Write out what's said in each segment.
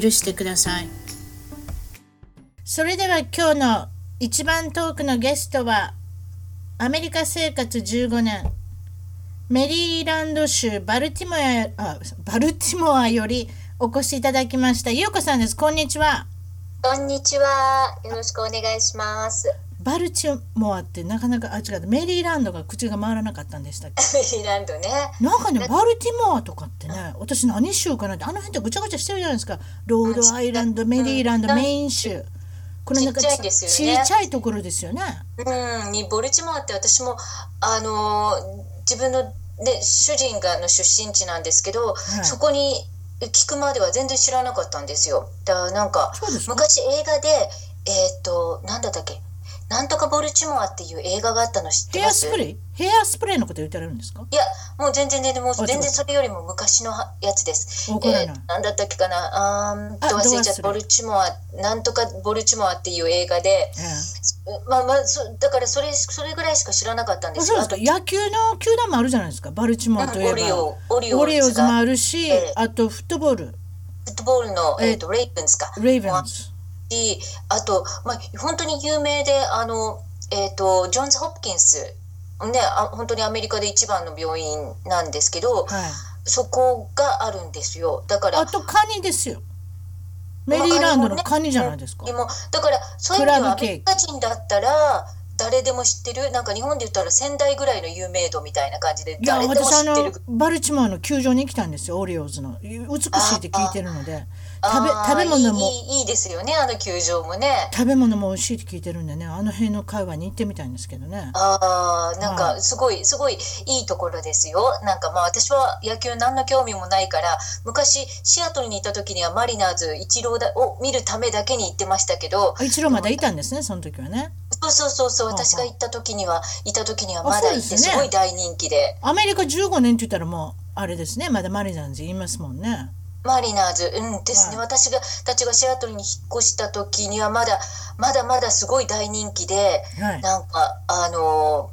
許してください。それでは今日の一番遠くのゲストはアメリカ生活15年メリーランド州バルティモアあバルティモアよりお越しいただきました。ゆうこさんです。こんにちは。こんにちは。よろしくお願いします。バルチモアってなかなかあ違うメリーランドが口が回らなかったんでしたっけ？メリーランドね。なんかねバルティモアとかってね私何州かなってあの辺ってぐちゃぐちゃしてるじゃないですか。ロードアイランドメリーランドメイン州。これなんかちっちゃいですよね。ちっちゃいところですよね。うん。にボルチモアって私もあのー自分の、ね、主人がの出身地なんですけど、はい。そこに聞くまでは全然知らなかったんですよ。だからなんか昔映画でえっ、となんだったっけ？なんとかボルチモアっていう映画があったの知ってヘます？アスプレー？ヘアスプレーのこと言ってられるんですか？いや、もう全然全然、もうあ全然それよりも昔のはやつです。わからない。えーなんだったっけかな、あーんとあ忘れちゃった、ど忘れボルチモア、なんとかボルチモアっていう映画で、えまあまあ、そだからそれ、それぐらいしか知らなかったんえですよ。そうですか。野球の球団もあるじゃないですか。バルチモアといえば。オリオ、オリオオリオーズもあフるしええ。あとフットボール。ットボールの、え。えー、とレイブンズか。レイブンズしあと、まあ、本当に有名で、あの、えっ、と、ジョンズ・ホプキンス。ね、あ本当にアメリカで一番の病院なんですけど、はいそこがあるんですよ。だからあ、とカニですよメリーランドのカニじゃないですかでもだからそういう意味ではアメリカ人だったら誰でも知ってるなんか日本で言ったら仙台ぐらいの有名度みたいな感じで誰でも知ってる。バルチモアの球場に来たんですよオリオーズの。美しいって聞いてるので。食べ食べ物も。いいですよねあの球場もね。食べ物も美味しいって聞いてるんでね。あの辺の会話に行ってみたいんですけどね。ああなんはかすごいすごいいいところですよ。なんかまあ私は野球何の興味もないから昔シアトルにいた時にはマリナーズイチローだを見るためだけに行ってましたけどあ一郎まだいたんですねその時はねそうそうそう私が行った時にはいた時にはあまだいてすごい大人気で。アメリカ15年って言ったらもうあれですね。まだマリナーズ言いますもんね。マリナーズ、うんですね、はい。私がたちがシアトルに引っ越した時にはまだまだまだすごい大人気で、はい。なんかあの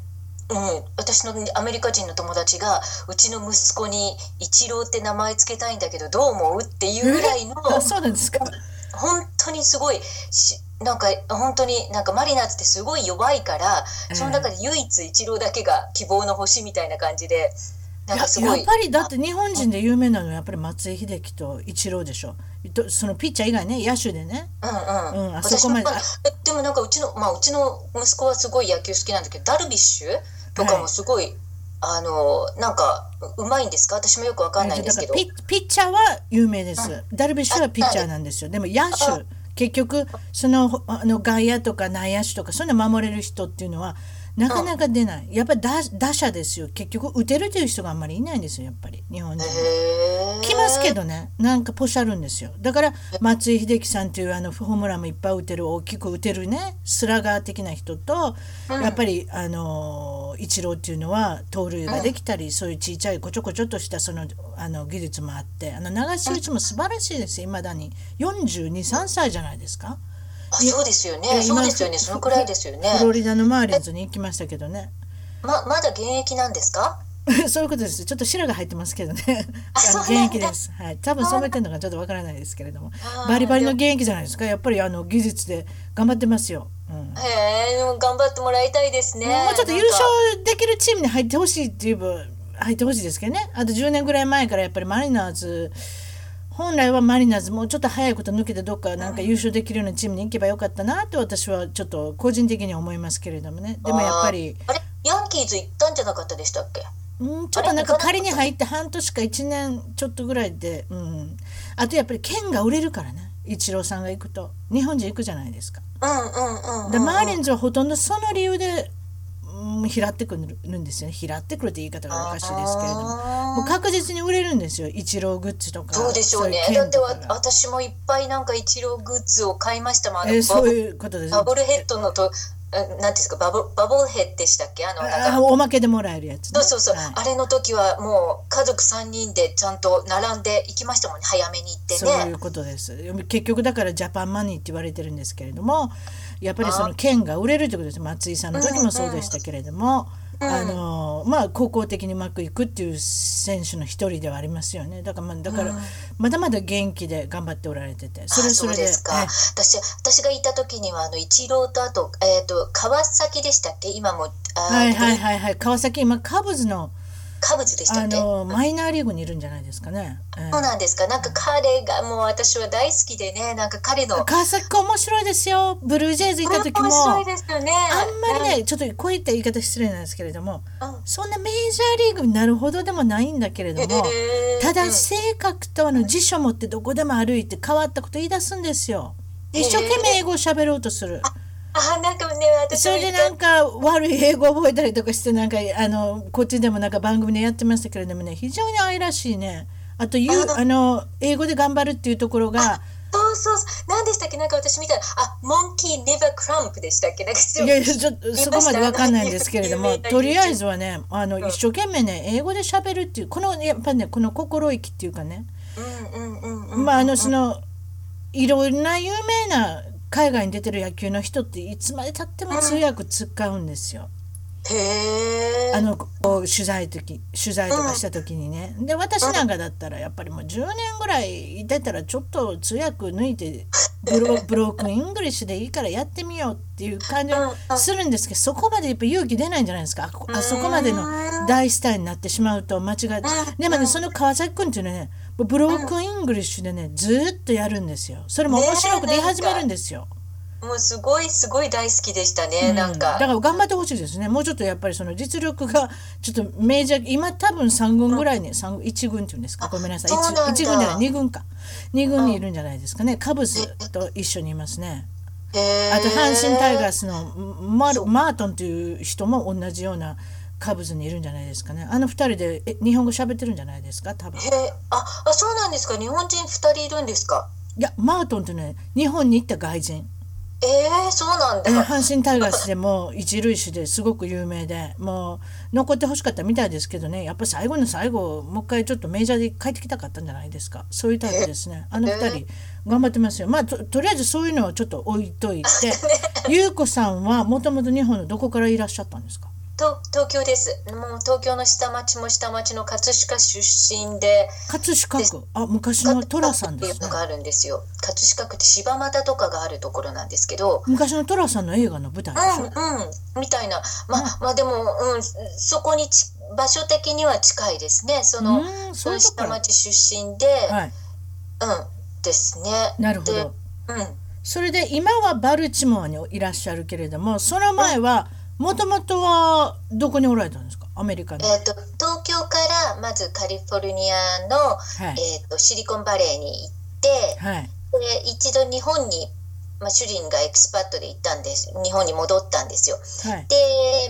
うん、私のアメリカ人の友達がうちの息子にイチローって名前つけたいんだけどどう思う？っていうぐらいのあ そうなんですか。本当にすごいしなんか本当になんかマリナーズってすごい弱いから、ええその中で唯一イチローだけが希望の星みたいな感じでなんやかすごい。やっぱりだって日本人で有名なのはやっぱり松井秀喜とイチローでしょ。とそのピッチャー以外ね野手でね。うんうん、うんあそこまで。でもなんかうちのまあうちの息子はすごい野球好きなんだけどダルビッシュとかもすごい、あのなんかううまいんですか？私もよくわかんないんですけど。ピピッチャーは有名です、ダルビッシュはピッチャーなんですよ。でも野手結局そのあの外野とか内野手とかそういうの守れる人っていうのはなかなか出ない、やっぱり打打者ですよ。結局打てるという人があんまりいないんですよやっぱり日本人来ますけどね。なんかポシャるんですよ。だから松井秀喜さんっていうあのホームランもいっぱい打てる大きく打てるねスラガー的な人と、やっぱりあのイチローっていうのは盗塁ができたり、そういうちいちゃいこちょこちょっとしたそのあの技術もあってあの流し打ちも素晴らしいですいまだに423歳じゃないですか？あそうですよえねそう今ですよねそのくらいですよねフロリダのマーリンズに行きましたけどね。ままだ現役なんですか？そういうことです。ちょっと白が入ってますけどね。ああの現役です。はい。多分染めてるのかちょっとわからないですけれどもバリバリの現役じゃないですか。やっぱりあの技術で頑張ってますよ。うん。へえでも頑張ってもらいたいですねもうちょっと優勝できるチームに入ってほしいっていう分入ってほしいですけどね。あと10年ぐらい前からやっぱりマリナーズ本来はマリナーズもうちょっと早いこと抜けてどっかなんか優勝できるようなチームに行けばよかったなって私はちょっと個人的には思いますけれどもね。でもやっぱり。あれ？ヤンキーズ行ったんじゃなかったでしたっけ？うん、ちょっとなんか仮に入って半年か1年ちょっとぐらいで、うん、あとやっぱり剣が売れるからねイチローさんが行くと。日本人行くじゃないですか。うんうんうんうんうん。でマーリンズはほとんどその理由でン拾ってくるんですよ。ね拾ってくるって言い方がおかしいですけれども。もう確実に売れるんですよ。イチローグッズとか。そうでしょうね。だって私もいっぱいなんかイチローグッズを買いましたもん。あのえーそういうことですバブルヘッドのとあなんていうんですかバブバブルヘッドでしたっけ？あのなんか。あおまけでもらえるやつ、ね、そうそうそう、はい。あれの時はもう家族3人でちゃんと並んで行きましたもんね早めに行ってそういねうことです。結局だからジャパンマニーって言われてるんですけれどもやっぱりその剣が売れるということです。松井さんの時もそうでしたけれども、あのまあ高校的にうまくいくっていう選手の一人ではありますよね。だからまあだからまだまだ元気で頑張っておられててそれあそれでですか。え私私がいた時にはあのイチローとあと,、えー、と川崎でしたっけ？今もはいはいはいはい。川崎今カブズのカブズでしたあっけ？のマイナーリーグにいるんじゃないですかね。ええ。そうなんですか？なんか彼がもう私は大好きでねなんか彼の川崎面白いですよ。ブルージェイズ行った時も。面白いですよね。あんまりねちょっとこういった言い方失礼なんですけれどもうん。うんそんなメジャーリーグになるほどでもないんだけれどもただうん。性格とあの辞書持ってどこでも歩いて変わったこと言い出すんですよ。一生懸命英語を喋ろうとする。あなんかね私それでなんか悪い英語を覚えたりとかしてなんかあのこっちでもなんか番組でやってましたけれどもね非常に愛らしいね。あと言うあの英語で頑張るっていうところが。そうそう。そう何でしたっけ？なんか私見たらあモンキーネバークランプでしたっけ？なんかいやいやちょっとそこまでわかんないんですけれどもとりあえずはねあの一生懸命ね英語で喋るっていうこのやっぱねこの心意気っていうかね。うんうんうんうん。まああのそのいろんな有名な海外に出てる野球の人っていつまでたっても通訳使うんですよ。へえあの取材時取材とかした時にね、で私なんかだったらやっぱりもう10年ぐらいいてたらちょっと通訳抜いてブロ ブロークンイングリッシュでいいからやってみようっていう感じはするんですけどそこまでやっぱ勇気出ないんじゃないですか。あそこまでの大スターになってしまうと間違えて。でもねその川崎君っていうのはねブロークンイングリッシュでねずーっとやるんですよ。それも面白くて言い始めるんですよ。もうすごいすごい大好きでしたね、なんだかから頑張ってほしいですね。もうちょっとやっぱりその実力がちょっとメジャー今多分3軍ぐらいに三軍1軍っていうんですか。ごめんなさい。そうなんだ。1, 軍じゃない2軍か。2軍にいるんじゃないですかね。カブスと一緒にいますね。あと阪神タイガースのマルマートンという人も同じようなカブスにいるんじゃないですかね。あの2人でえ日本語喋ってるんじゃないですか？多分。へえ。ああそうなんですか。日本人2人いるんですか？いやマートンってね日本に行った外人。えー、そうなんだ。えー阪神タイガースでも一塁手ですごく有名でもう残ってほしかったみたいですけどね。やっぱ最後の最後もう一回ちょっとメジャーで帰ってきたかったんじゃないですか？そういうタイプですね。あの二人頑張ってますよ。まあととりあえずそういうのはちょっと置いといて。優子さんはもともと日本のどこからいらっしゃったんですか？と東京です。もう東京の下町も下町の葛飾出身で。葛飾区。あ昔の寅さんですね。っていうのがあるんですよ。葛飾区って柴又とかがあるところなんですけど。昔の寅さんの映画の舞台でしょ、うんうん。みたいな。まあまあでも、うん、そこにち場所的には近いですね。そのうんそう下町出身で、はい。うんですね。なるほど。でうん。それで今はバルチモアにいらっしゃるけれどもその前はもともとはどこにおられたんですか？アメリカに。えー、と東京からまずカリフォルニアの、はい。えー、とシリコンバレーに行ってはい。で一度日本に、まあ、主人がエクスパットで行ったんです。日本に戻ったんですよ。はい。で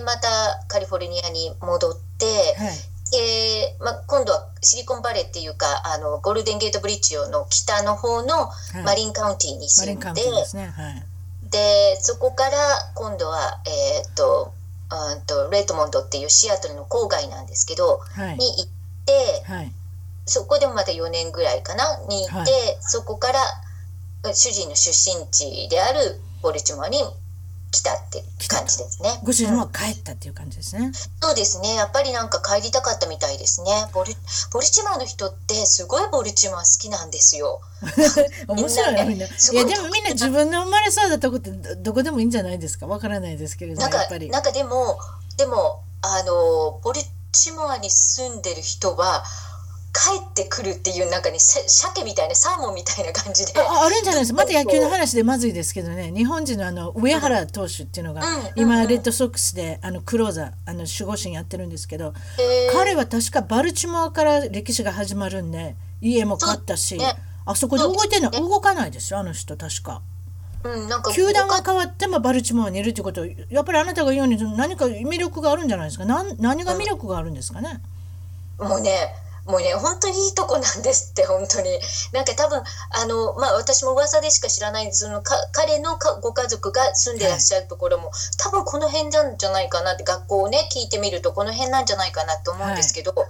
またカリフォルニアに戻って、はい。でまあ、今度はシリコンバレーっていうかあのゴールデンゲートブリッジの北の方のい。マリンカウンティにマ住んで、リンカウンティですね。はいでそこから今度は、えー、とうんとレッドモンドっていうシアトルの郊外なんですけどはい。に行ってはい。そこでもまた4年ぐらいかなにいて、はい。そこから主人の出身地であるボルチモアに来たって感じですね。ご主人うんは帰ったっていう感じですね。そうですねやっぱりなんか帰りたかったみたいですねボルボルチモアの人ってすごいボルチモア好きなんですよ。面白いなみんな。いすごいやでもみんな自分の生まれそうだとこってどどこでもいいんじゃないですか？わからないですけれどなんかもやっぱり。なんかでもでもあのボルチモアに住んでる人は帰ってくるっていうなんかねさ鮭みたいなサーモンみたいな感じで。ああるんじゃないです。かまた野球の話でまずいですけどね。日本人のあの上原投手っていうのがうんうん今レッドソックスであのクローザーあの守護神やってるんですけど彼は確かバルチモアから歴史が始まるんで家も買ったしね。あそこで動いてんの？ね。動かないですよあの人確か。うん、なんか球団が変わってもバルチモアにいるってことはやっぱりあなたが言うように何か魅力があるんじゃないですか？なん何が魅力があるんですかね、もうねもうね本当にいいとこなんですって本当に。なんか多分あのまあ私も噂でしか知らないんですそのか彼のかご家族が住んでらっしゃるところも、多分この辺なんじゃないかなって学校をね聞いてみるとこの辺なんじゃないかなと思うんですけど、はい。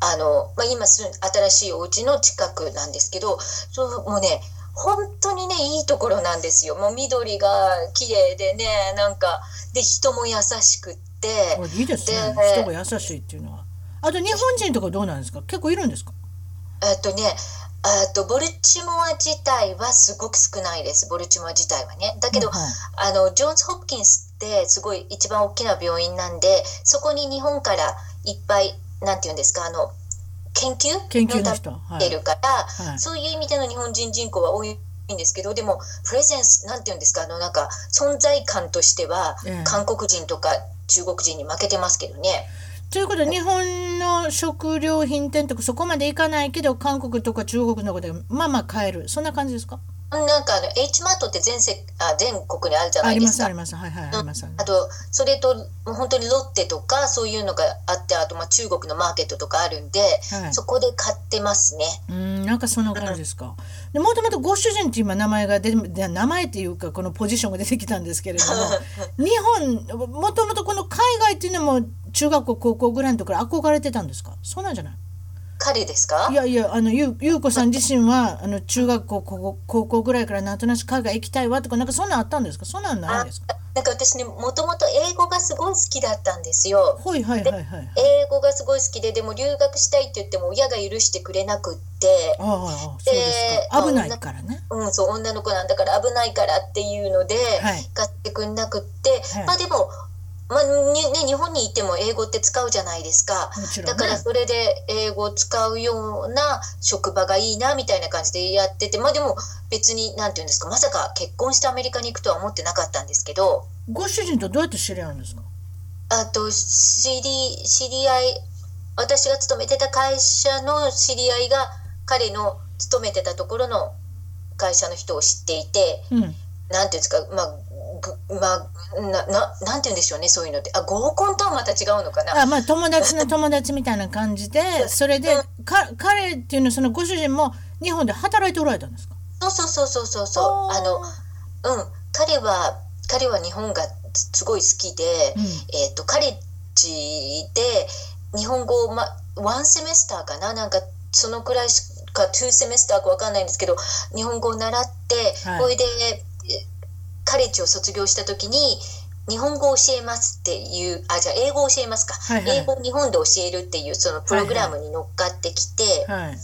あの、まあ、今住ん新しいお家の近くなんですけどそうもうね本当にねいいところなんですよ。もう緑が綺麗でねなんかで人も優しくってあいいですね。で人が優しいっていうのはあと日本人とかどうなんですか？結構いるんですか？えっとねえっとボルチモア自体はすごく少ないです。ボルチモア自体はね。だけど、うんはいあのジョンズ・ホプキンスってすごい一番大きな病院なんでそこに日本からいっぱいなんていうんですかあの研究研究のた人？はいめてるから、はい。そういう意味での日本人人口は多いんですけどでもプレゼンスなんていうんですかあのなんか存在感としては、ええ。韓国人とか中国人に負けてますけどね。ということで日本の食料品店とかそこまでいかないけど韓国とか中国のことでまあまあ買える。そんな感じですか？なんかあの H マートって全世あ全国にあるじゃないですすあります。はいはいありますあります。あとそれともう本当にロッテとかそういうのがあってあとまあ中国のマーケットとかあるんで、はい。そこで買ってますね。うんなんかそんな感じですか？でもともとご主人って今名前が出て名前っていうかこのポジションが出てきたんですけれども 日本もともとこの海外っていうのも中学校高校ぐらいのところ憧れてたんですか？そうなんじゃない？彼ですか？いやいやあのゆゆうこさん自身はあの中学校高校高校ぐらいからなんとなく海外行きたいわとかなんかそんなんあったんですか？そんなんないんですか？なんか私ねもともと英語がすごい好きだったんですよ。はいはいはいはい。英語がすごい好きででも留学したいって言っても親が許してくれなくって、ああですか。危ないからね。うん、そう女の子なんだから危ないからっていうので、はい。買ってくんなくって、はい。まあでも、まあにね、日本にいても英語って使うじゃないですか。ねだからそれで英語を使うような職場がいいなみたいな感じでやっててまあでも別になんていうんですかまさか結婚してアメリカに行くとは思ってなかったんですけどご主人とどうやって知り合うんですか？あと知り知り合い私が勤めてた会社の知り合いが彼の勤めてたところの会社の人を知っていてうん。なんていうんですかまあぐまあなななんて言うんでしょうねそういうのって。あ合コンとはまた違うのかな？あまあ友達の友達みたいな感じでそれでか彼っていうのはそのご主人も日本で働いておられたんですか？そうそうそうそうそうそう。あのうん。彼は彼は日本がすごい好きで、うん。えっ、とカレッジで日本語をまワンセメスターかな？なんかそのくらいしか2セメスターかわかんないんですけど日本語を習って、はい。これでえカレッジを卒業した時に日本語を教えますっていうあじゃあ英語を教えますか、はいはい。英語を日本で教えるっていうそのプログラムに乗っかってきて、はい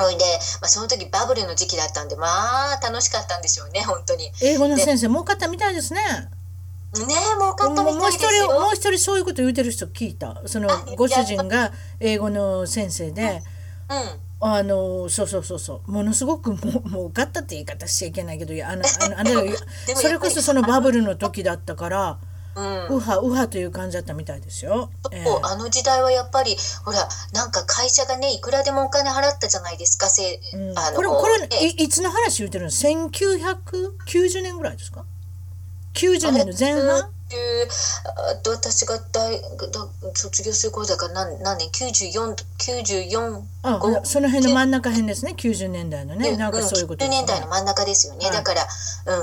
ほいで、まあ、その時バブルの時期だったんでまあ楽しかったんでしょうね本当に。ね英語の先生儲かったみたいですね。え儲かったみもう一たいですよ。人もう一人そういうこと言うてる人聞いた。そのあご主人が英語の先生で。うんあのそうそうそうそう。ものすごくも儲かったって言い方しちゃいけないけどあのあのあのそれこそそのバブルの時だったからうん。ウハウハという感じだったみたいですよ。ええ。そうあの時代はやっぱりほらなんか会社がねいくらでもお金払ったじゃないですかせ、うん。あのこれこれねいいつの話言ってるの？1990年ぐらいですか？90年の前半？あと私が大卒業する頃だから何何年？94 94あ5その辺の真ん中辺ですね90年代のね。なんかそういうこと90ですね。年代の真ん中ですよね、はい。だから、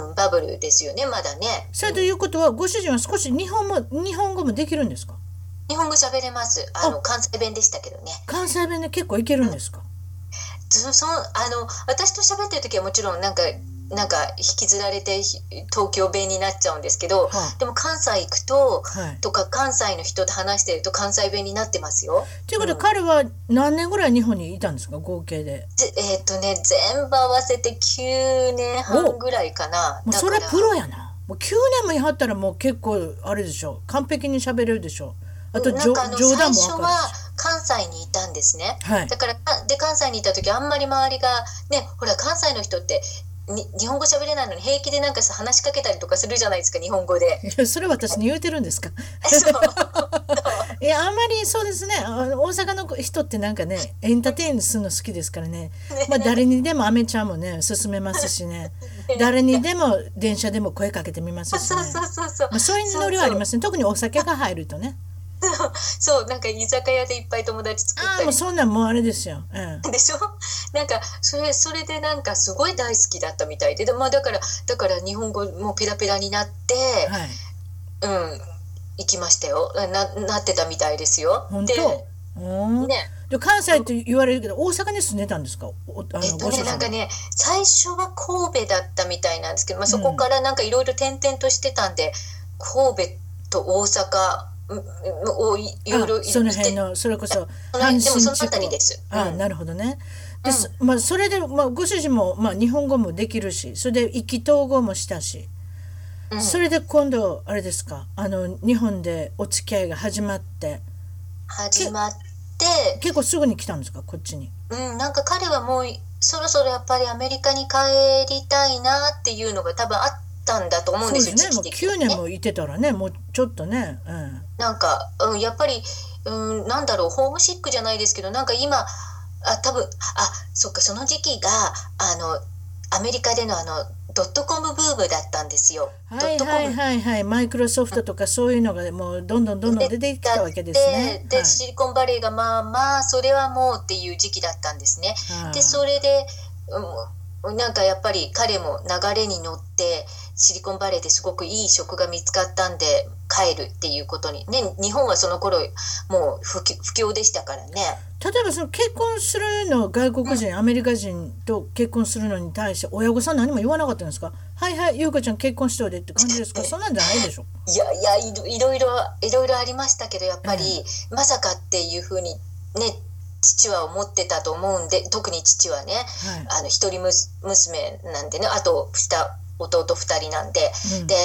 うん、バブルですよねまだね。それということはご主人は少し日本も日本語もできるんですか？日本語喋れます。あの関西弁でしたけどね。関西弁で結構いけるんですか、そそあの私と喋ってる時はもちろんなんかなんか引きずられてひ東京弁になっちゃうんですけど、はでも関西行くとはい。とか関西の人と話してると関西弁になってますよ。ということで彼は何年ぐらい日本にいたんですか？合計で。ぜえっ、とね全部合わせて9年半ぐらいかな。もうそれはプロやな。もう9年もいはったらもう結構あれでしょ。完璧に喋れるでしょ。あとじょなんかあの冗談も最初はわか関西にいたんですね。るしはい。だからかで関西にいた時あんまり周りがねほら関西の人ってに日本語喋れないのに平気でなんかさ話しかけたりとかするじゃないですか日本語で。それ私に言うてるんですか？いやあんまりそうですね。あの大阪の人ってなんかねエンターテインするの好きですからね。まあ誰にでもアメちゃんもね勧めますし ね。誰にでも電車でも声かけてみますしね。そうそうそうそう。まあ、そういう。ノリはありますね。特にお酒が入るとね そうなんか居酒屋でいっぱい友達作ったり。ああもうそんなんもうあれですよ、うん、でしょ？なんかそれそれでなんかすごい大好きだったみたいで。で、まあ、だからだから日本語もペラペラになって、はい。うん行きましたよ。ななってたみたいですよ。本で当うん。ね。で関西って言われるけど大阪に住んでたんですか？えっとねなんかね最初は神戸だったみたいなんですけど、まあ、そこからなんかいろいろ転々としてたんで、神戸と大阪うんうんをいろいろその辺のそれこそその辺でもその辺りです。あ、なるほどね。で、すまあそれでまあご主人もまあ日本語もできるし、それで意気投合もしたし、うんそれで今度あれですか、あの日本でお付き合いが始まって、始まって結構すぐに来たんですかこっちに。うん、なんか彼はもうそろそろやっぱりアメリカに帰りたいなっていうのが多分あったんだと思うんですよ、そうですね。もう時期的に9年もいてたらね、もうちょっとね、うん。なんか、うん、やっぱり、うん、なんだろうホームシックじゃないですけどなんか今あ多分あそっかその時期があのアメリカでのあのドットコムブームだったんですよ。はいはいはいはい、マイクロソフトとかそういうのがもうどんどんどんどん出てきたわけですね。で、はいシリコンバレーがまあまあそれはもうっていう時期だったんですね。はいでそれで、うん、なんかやっぱり彼も流れに乗ってシリコンバレーですごくいい職が見つかったんで帰るっていうことに。ね日本はその頃もう不況不況でしたからね。例えばその結婚するの外国人、アメリカ人と結婚するのに対して親御さん何も言わなかったんですか？はいはい優子ちゃん結婚しておいでって感じですか？そんなんじゃないでしょ？いやいやいろいろいろいろありましたけどやっぱり、まさかっていうふうにね父は思ってたと思うんで特に父はねはい、あの一人娘なんでねあと下弟二人なんで、うん。で、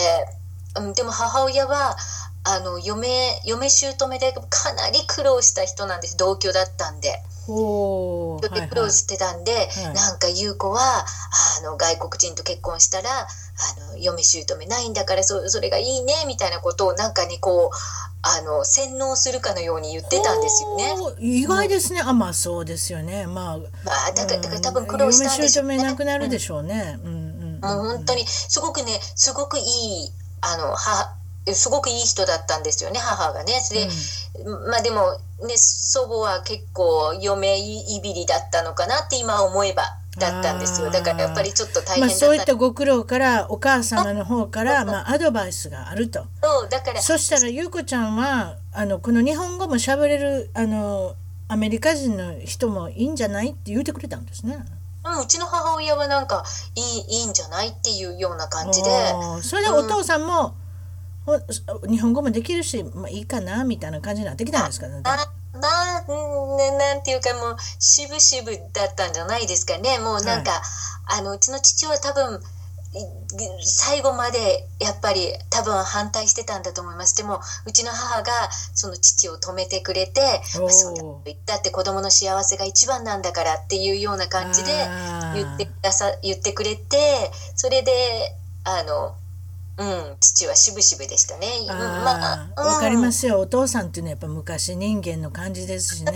うん、でも母親はあの嫁嫁姑でかなり苦労した人なんです。同居だったんで。で苦労してたんで、い。なんか優子はあの外国人と結婚したらあの嫁姑ないんだからそそれがいいねみたいなことをなんかにこうあの洗脳するかのように言ってたんですよね。意外ですね、あまあそうですよね。まあまあだからだから多分うん苦労したんでしょうね。嫁姑なくなるでしょうね、うん、うんうんもう本当に。すごくねすごくいいあの母すごくいい人だったんですよね母がね。それで、まあでもね祖母は結構嫁いびりだったのかなって今思えばだったんですよ。だからやっぱりちょっと大変まあだった、そういったご苦労からお母様の方からまあアドバイスがあると。そうだからそしたら優子ちゃんはあのこの日本語も喋れるあのアメリカ人の人もいいんじゃないって言ってくれたんですね。うん、うちの母親はなんかいいいいんじゃないっていうような感じで。それでお父さんも、ほ日本語もできるし、まあ、いいかなみたいな感じになってきたんですかね。まあなんていうかもう渋々だったんじゃないですかね。もうなんか、あのうちの父は多分い最後までやっぱり多分反対してたんだと思います。でもうちの母がその父を止めてくれて「おー。まあ、そうだ言ったって子供の幸せが一番なんだから」っていうような感じで言ってくださ言ってくれてそれであのうん父は渋々でしたね。うんあーわかりますすよ。お父さんっていうのはやっぱ昔人間の感じですしね。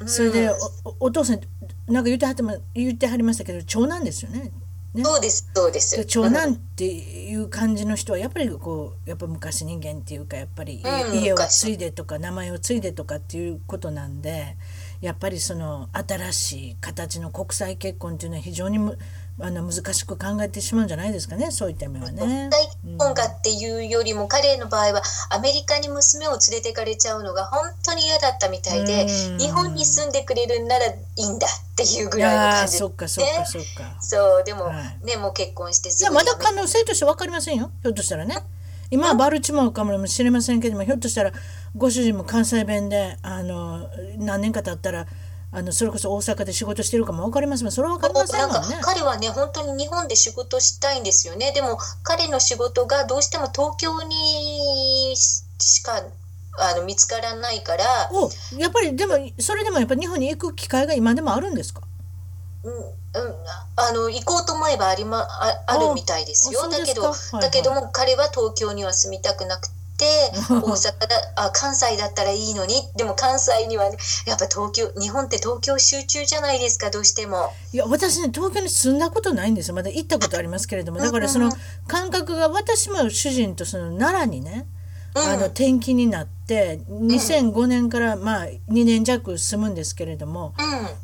う。ん。それでおおお父さんなんか言ってはってま言ってはりましたけど長男ですよね。ね。そうですそうです。で長男っていう感じの人はやっぱりこうやっぱ昔人間っていうかやっぱりうん家を昔継いでとか名前を継いでとかっていうことなんでやっぱりその新しい形の国際結婚っていうのは非常にむあの難しく考えてしまうんじゃないですかねそういった意味はね。大結婚がっていうよりも、彼の場合はアメリカに娘を連れてかれちゃうのが本当に嫌だったみたいで、うん。日本に住んでくれるんならいいんだっていうぐいらいの感じそっかそっかそっか。そうでも、はい。ねもう結婚してすいやまだ可能性として分かりませんよひょっとしたらね。今はバルチモアかもしれませんけどもひょっとしたらご主人も関西弁であの何年か経ったらあのそれこそ大阪で仕事してるかも分かりますもんそれは分かりませなんもんね。彼はね本当に日本で仕事したいんですよね。でも彼の仕事がどうしても東京にしかあの見つからないから、おやっぱりでもそれでもやっぱり日本に行く機会が今でもあるんですか？うんうん、あの行こうと思えばありまああるみたいですよ。だけど、はいはい。だけども彼は東京には住みたくなく大阪だあ関西だったらいいのに。でも関西には、ね、やっぱ東京日本って東京集中じゃないですかどうしても。いや私ね東京に住んだことないんですよ。まだ行ったことありますけれども。だからその感覚が私も主人とその奈良にねあの転勤になって2005年からまあ2年弱住むんですけれども、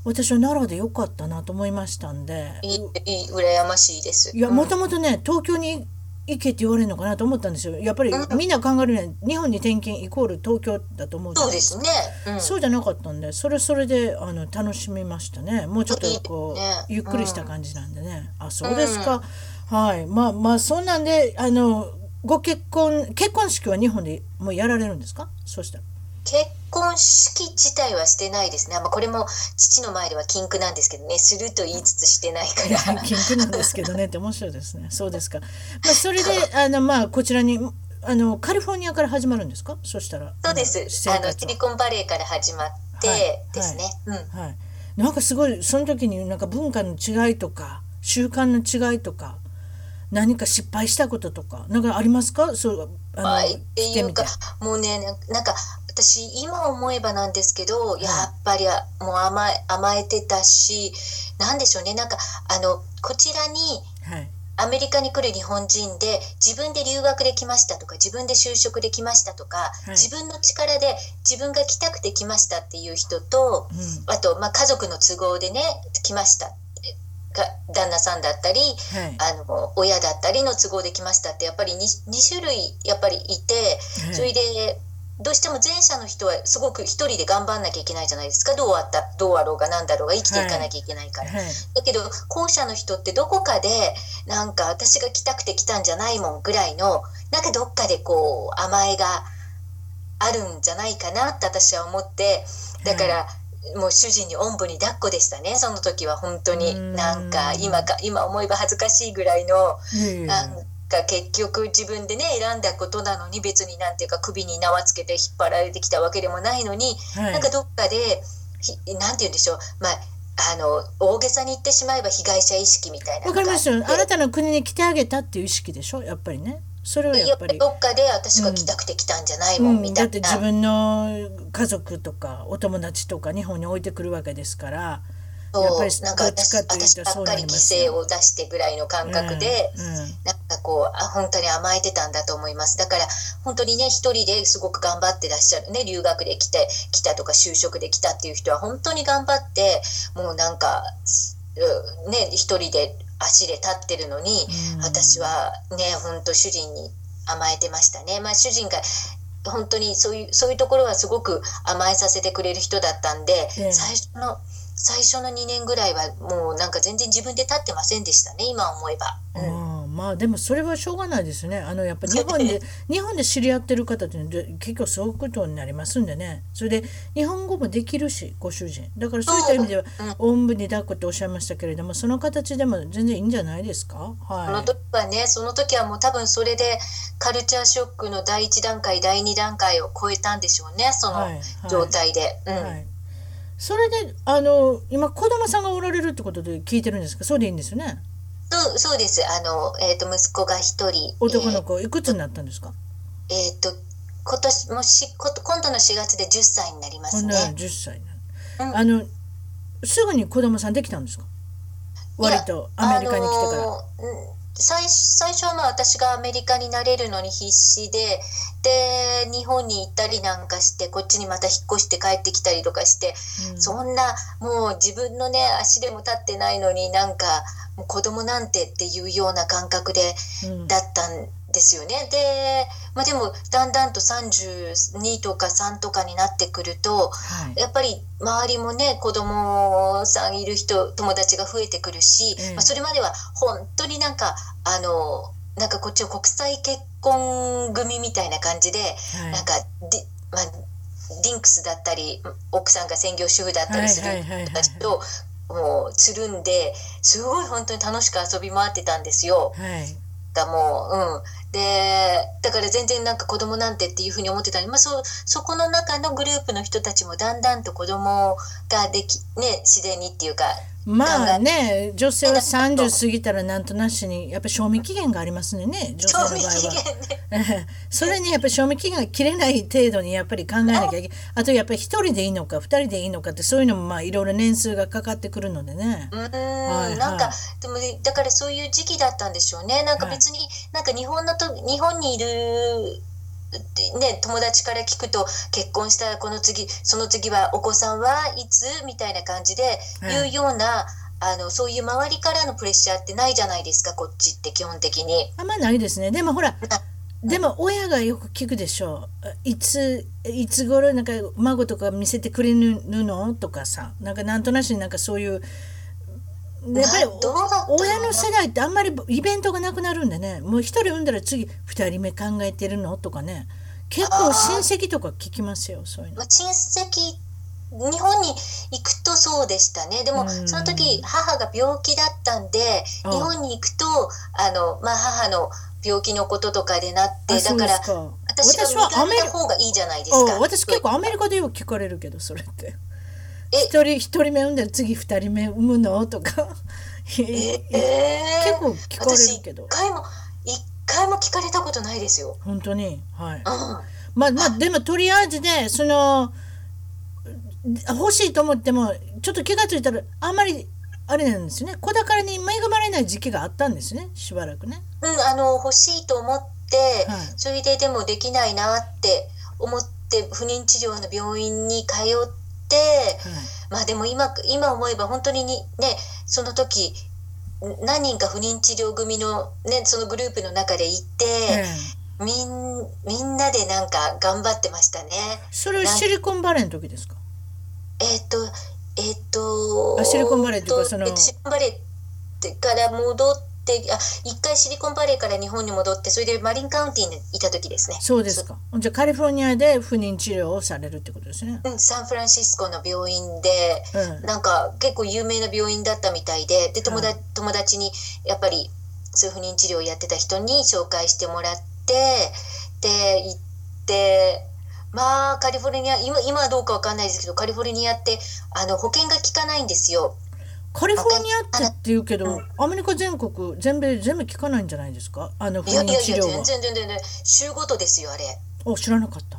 私は奈良で良かったなと思いましたんで。いいいい羨ましいです。いやもともとね東京に行けって言われるのかなと思ったんですよ。やっぱりみんな考えるね日本に転勤イコール東京だと思うそうですね、うん、そうじゃなかったんでそれそれであの楽しみましたね。もうちょっとこう、ね、ゆっくりした感じなんでね、あそうですか、はい。まあまあそんなんであのご結婚結婚式は日本でもうやられるんですか？そうしたら。結婚式自体はしてないですね。まあ、これも父の前では禁句なんですけどね、すると言いつつしてないから。禁句なんですけどねって面白いですね。そうですか。まあ、それで、あの、まあ、こちらに、あの、カリフォルニアから始まるんですか？そしたら。そうです。あの、シリコンバレーから始まってですね。はい。はいうんはい、なんかすごい、その時になんか文化の違いとか、習慣の違いとか、何か失敗したこととかなんかありますか？そうあの、はい、っていうかもうねなんか私今思えばなんですけど、やっぱりもう甘え甘えてたし何でしょうね。なんかあのこちらに、はい。アメリカに来る日本人で自分で留学できましたとか自分で就職できましたとか、はい、自分の力で自分が来たくて来ましたっていう人と、うん、あと、まあ、家族の都合でね来ました。が旦那さんだったり、はい、あの親だったりの都合で来ましたってやっぱり 2, 2種類やっぱりいて、はい、それでどうしても前者の人はすごく一人で頑張んなきゃいけないじゃないですか。どうあったどうあろうが何だろうが生きていかなきゃいけないから、はい、だけど後者の人ってどこかでなんか私が来たくて来たんじゃないもんぐらいのなんかどっかでこう甘えがあるんじゃないかなって私は思って。だから、もう主人におんぶに抱っこでしたね。その時は本当になんか今か今思えば恥ずかしいぐらいのなんか結局自分でね選んだことなのに別になんていうか首に縄つけて引っ張られてきたわけでもないのに、はい、なんかどっかでなんて言うんでしょう。まああの大げさに言ってしまえば被害者意識みたいなわかりますよ。あなたの国に来てあげたっていう意識でしょ？やっぱりね。それはやっぱり。どっかで私が来たくて来たんじゃないもん、みたいな、うん、だって自分の家族とかお友達とか日本に置いてくるわけですからやっぱりなんか私私ばっかり犠牲を出してぐらいの感覚で、うん。うん、こうあ本当に甘えてたんだと思います。だから本当にね一人ですごく頑張ってらっしゃる。ね留学で来て来たとか就職で来たっていう人は本当に頑張ってもうなんかね一人で足で立ってるのに、うん、私はね本当主人に甘えてましたね。まあ、主人が本当にそういうそういうところはすごく甘えさせてくれる人だったんで、最初の最初の2年ぐらいはもうなんか全然自分で立ってませんでしたね今思えば。うんまあでもそれはしょうがないですね。あのやっぱ日本で日本で知り合ってる方って結構そういうことになりますんでね。それで日本語もできるしご主人。だからそういった意味では、おんぶに抱っこっておっしゃいましたけれどもその形でも全然いいんじゃないですか、はい、その時はねその時はもう多分それでカルチャーショックの第1段階第2段階を超えたんでしょうね。その状態で。はいはい、うんそれであの今子供さんがおられるってことで聞いてるんですか？そうでいいんですよね？そうそうです。あの、えーと、息子が一人。男の子、えー、いくつになったんですか？えっ、ー、と今年もし今度の4月で10歳になりますね。10歳な、うん、あのすぐに子供さんできたんですか？割とアメリカに来てから、あのー、最最初はまあ私がアメリカになれるのに必死でで日本に行ったりなんかしてこっちにまた引っ越して帰ってきたりとかして、うん、そんなもう自分のね足でも立ってないのになんかもう子供なんてっていうような感覚で、だったんですよね。で、まあ、でもだんだんと32とか3とかになってくると、はい、やっぱり周りもね子供さんいる人友達が増えてくるし、まあ、それまでは本当になんかあのなんかこっちを国際結婚組みたいな感じで、はい、なんかまあ、リンクスだったり奥さんが専業主婦だったりする人たちともうつるんですごい本当に楽しく遊び回ってたんですよ。はいがもう、うん。で、だから全然なんか子供なんてっていうふうに思ってたのに、まあそ、そこの中のグループの人たちもだんだんと子供ができ、ね、自然にっていうか、まあね女性は30過ぎたらなんとなしにやっぱ賞味期限がありますねね女性の場合賞味期は。限ねそれにやっぱり賞味期限が切れない程度にやっぱり考えなきゃいけないあとやっぱり一人でいいのか二人でいいのかってそういうのもまあいろいろ年数がかかってくるのでね。うーん、はいなんか、はいでもねだからそういう時期だったんでしょうねなんかはい別に、なんか日本のと日本にいるね友達から聞くと結婚したらこの次その次はお子さんはいつみたいな感じではい言うような、あのそういう周りからのプレッシャーってないじゃないですかこっちって基本的に。あんまないですね。でもほらでも親がよく聞くでしょう。いついつ頃なんか孫とか見せてくれるの？とかさなんかなんとなしになんかそういうやっぱり親の世代ってあんまりイベントがなくなるんでね。もう一人産んだら次二人目考えてるの？とかね。結構親戚とか聞きますよそういうの。ま。あ、親戚日本に行くとそうでしたね。でもうん。その時母が病気だったんであ。日本に行くとあの、まあ、母の病気のこととかでなってあだから私はアメリ身軽な方がいいじゃないですか。あ私結構アメリカでよく聞かれるけどそれって。え。一人一人目産んだら次二人目産むの？とか。えー。結構聞かれるけど。私一回も一回も聞かれたことないですよ、本当に？はい。うん、まあまあでもとりあえずねその欲しいと思ってもちょっと気がついたらあんまりあれなんですよね。子宝に恵まれない時期があったんですね。しばらくね。うん、あの欲しいと思って、はい。それででもできないなって思って不妊治療の病院に通ってはいまあでも今今思えば本当ににねその時何人か不妊治療組のねそのグループの中でいて、ええみんみんなでなんか頑張ってましたね。それはシリコンバレーの時ですか？えっ、とえっ、とあシリコンバレーっていうかそのえっとシリコンバレーってから戻ってあ一回シリコンバレーから日本に戻ってそれでマリンカウンティにいた時ですね。そうですか。じゃあカリフォルニアで不妊治療をされるってことですね。うん、サンフランシスコの病院で、うん。なんか結構有名な病院だったみたいでで友達,、は友達にやっぱりそういう不妊治療をやってた人に紹介してもらってで行ってまあカリフォルニア今今はどうかわかんないですけどカリフォルニアってあの保険が効かないんですよ。カリフォルニアってって言うけどアメリカ全国全米全部聞かないんじゃないですか？あの不いやいやいや妊治療は。全然全然週ごとですよあれ。お知らなかった。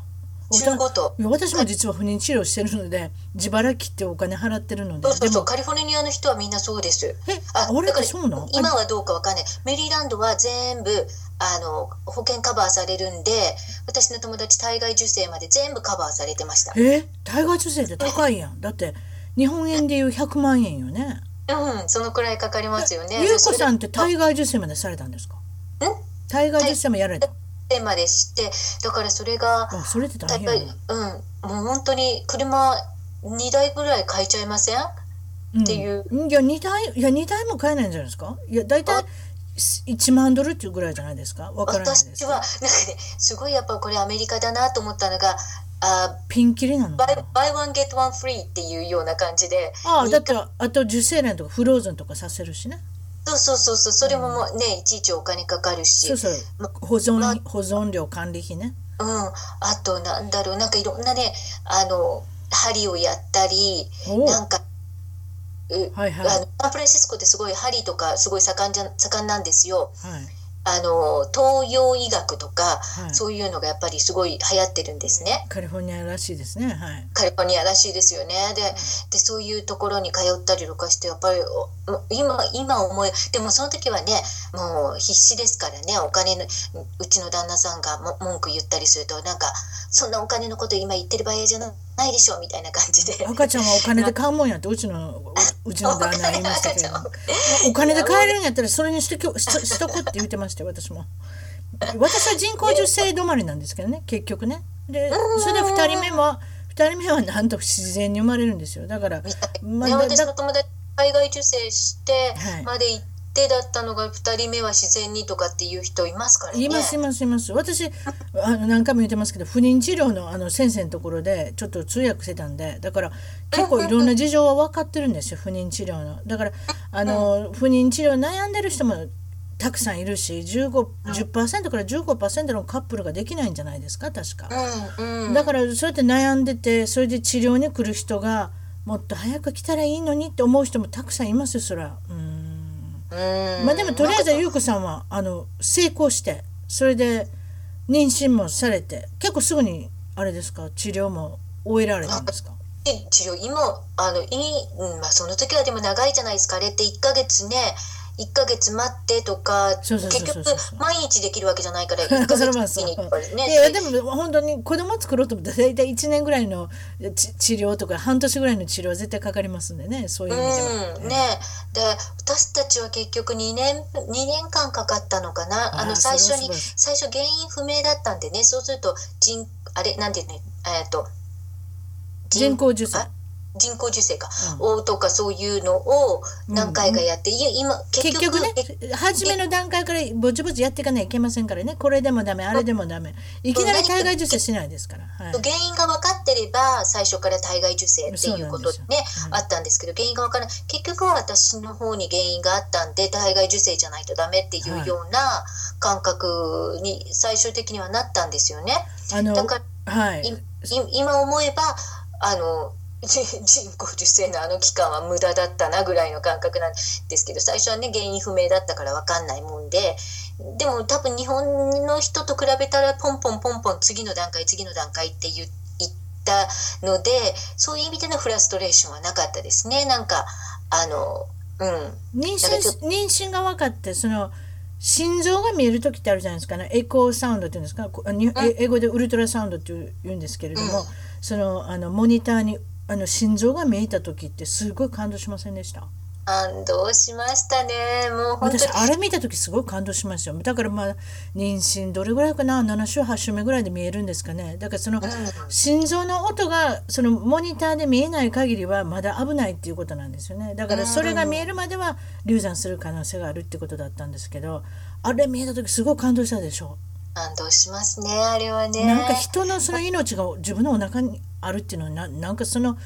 週ごと。私も実は不妊治療してるので自腹切ってお金払ってるのでそうそうでもそうカリフォルニアの人はみんなそうです。えああれだからそうなの？今はどうかわかんない。メリーランドは全部あの保険カバーされるんで私の友達体外受精まで全部カバーされてました。え体外受精って高いやん。だって日本円でいう100万円よね。うんそのくらいかかりますよね。ゆうこさんってそ体外受精までされたんですか？体外受精もやられた？でまでしてだからそれがあそれって大変やな。うん。もう本当に車2台ぐらい買えちゃいません？っていう。うん、いや2台いや2台も買えないんじゃないですか？いや大体1万ドルっていうぐらいじゃないですか？わからないです。私はなんかねすごいやっぱこれアメリカだなと思ったのがあピンキリなのバイワンゲットワンフリーっていうような感じで。ああだってあと受精卵とかフローズンとかさせるしね。そうそうそうそう。それももうねいちいちお金かかるし。そうそう。ま保存、ま保存料管理費ね。うん、あとなんだろう。なんかいろんなねあの針をやったりなんかうはいはい。あのサンフランシスコってすごい針とかすごい盛んじゃ盛んなんですよ。はいあの東洋医学とか、はいそういうのがやっぱりすごい流行ってるんですね。カリフォルニアらしいですねはいカリフォルニアらしいですよね。ででそういうところに通ったりとかしてやっぱり今今思えでもその時はねもう必死ですからねお金のうちの旦那さんがも文句言ったりするとなんかそんなお金のこと今言ってる場合じゃないでしょみたいな感じで。赤ちゃんはお金で買うもんやってうちのううちの旦那言いましたけど。お金で買えるんやったらそれにしときょしと しとこって言ってましたよ私も。私は人工授精止まりなんですけどね結局ね。でそれで2人目は2人目はなんと自然に生まれるんですよ。だからまあね、私だの友達海外受精してはい。まで行ってだったのが2人目は自然にとかっていう人いますからね。いますいますいます。私あの何回も言ってますけど不妊治療のあの先生のところでちょっと通訳してたんでだから結構いろんな事情は分かってるんですよ不妊治療の。だからあの不妊治療悩んでる人もたくさんいるし15 10%から15%のカップルができないんじゃないですか確か。うんうん、だからそうやって悩んでてそれで治療に来る人がもっと早く来たらいいのにって思う人もたくさんいますよそら。うんうんまあでもとりあえず優子さんはあの成功してそれで妊娠もされて結構すぐにあれですか治療も終えられたんですか？治療今あのいい、うんまあ、その時はでも長いじゃないですか。あれって1ヶ月ね1ヶ月待ってとか結局毎日できるわけじゃないから 1ヶそれ月に1回ねいやでも本当に子供作ろうと思ったら大体1年ぐらいのち治療とか半年ぐらいの治療は絶対かかりますんでね。そういう意味では。うんね。で私たちは結局2年2年間かかったのかな。あの最初に最初原因不明だったんでね。そうすると人あれなんていうのえっ、と人工授精。あ人工授精か、うおとかそういうのを何回かやって、いや今結局ねえ初めの段階からぼちぼちやっていかないといけませんからね。これでもダメあれでもダメ。いきなり体外受精しないですから、はい、原因が分かってれば最初から体外受精っていうことでねあったんですけど原因が分からない。結局は私の方に原因があったんで体外受精じゃないとダメっていうような感覚に最終的にはなったんですよね。あのだかはい。いい今思えばあの人 人工授精のあの期間は無駄だったなぐらいの感覚なんですけど最初はね原因不明だったから分かんないもんででも多分日本の人と比べたらポンポンポンポン次の段階次の段階って言言ったのでそういう意味でのフラストレーションはなかったですね。なんかあのうん。妊娠妊娠が分かってその心臓が見える時ってあるじゃないですかね。エコーサウンドっていうんですか？英語でウルトラサウンドって言うんですけれども、うん。そのあのモニターにあの心臓が見えた時ってすごい感動しませんでした？感動しましたね。もう本当に。私あれ見た時すごい感動しましたよ。だからまあ妊娠どれぐらいかな？7週8週目ぐらいで見えるんですかね。だからそのうん。心臓の音がそのモニターで見えない限りはまだ危ないっていうことなんですよね。だからそれが見えるまでは流産する可能性があるってことだったんですけどあれ見えた時すごい感動したでしょ？感動しますねあれはね。なんか人のその命が自分のお腹にあるっていうのはななんかその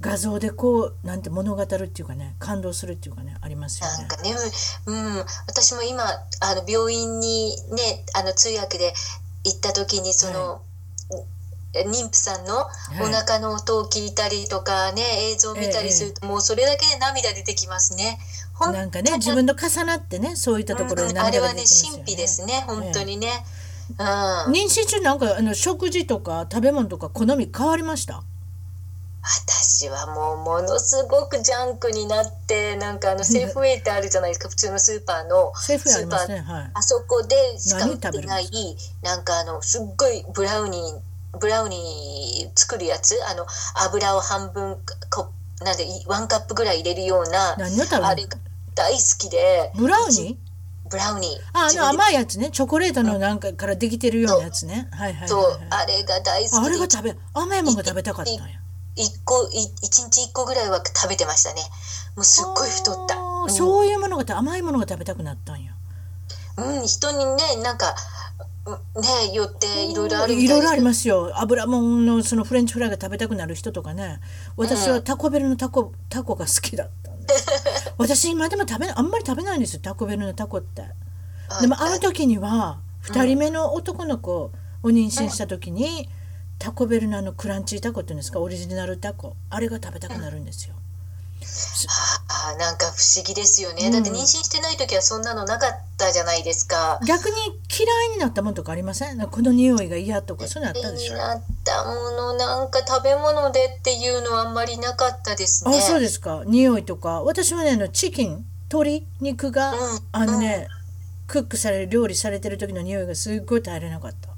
画像でこうなんて物語るっていうかね感動するっていうかねありますよねなん。かね、うん、私も今あの病院にねあの通訳で行った時にその、妊婦さんのおい腹の音を聞いたりとかね、映像を見たりすると、もうそれだけで涙出てきますね。なんかね自分と重なってねそういったところでうんあれはね涙が出てきますよね。神秘ですね本当にね。うん、妊娠中なんかあの食事とか食べ物とか好み変わりました？私はもうものすごくジャンクになってなんかあのセーフウェイってあるじゃないですか。普通のスーパーのセーフありますね。はい。あそこでしか売ってないなんかあのすっごいブラウニーブラウニー作るやつ？あの油を半分こなんでいワンカップぐらい入れるようなあれが大好きで。ブラウニー？ブラウニーああの甘いやつね。チョコレートのなんかからできてるようなやつね。はいはいはい、そうはい、あれが大好あれが食べ甘いものが食べたかったんや一個い一日一個ぐらいは食べてましたね。もうすっごい太った。そういうものが甘いものが食べたくなったんや。うん、人にねなんかうんねよっていろいろあるいろいろありますよ。油もんのそのフレンチフライが食べたくなる人とかね。私はタコベルのタコタコが好きだ私今でも食べあんまり食べないんですよタコベルのタコって。でもあの時には2人目の男の子を妊娠した時に、タコベルのあのクランチータコっていうんですかオリジナルタコあれが食べたくなるんですよ、あーなんか不思議ですよね、うん。だって妊娠してない時はそんなのなかったじゃないですか。逆に嫌いになったものとかありません？この匂いが嫌とかそういうのあったでしょ？になったものなんか食べ物でっていうのはあんまりなかったですね。あそうですか。匂いとか。私はねあのチキン鶏肉が、うん。あのね、クックされる料理されてる時の匂いがすっごい耐えれなかった。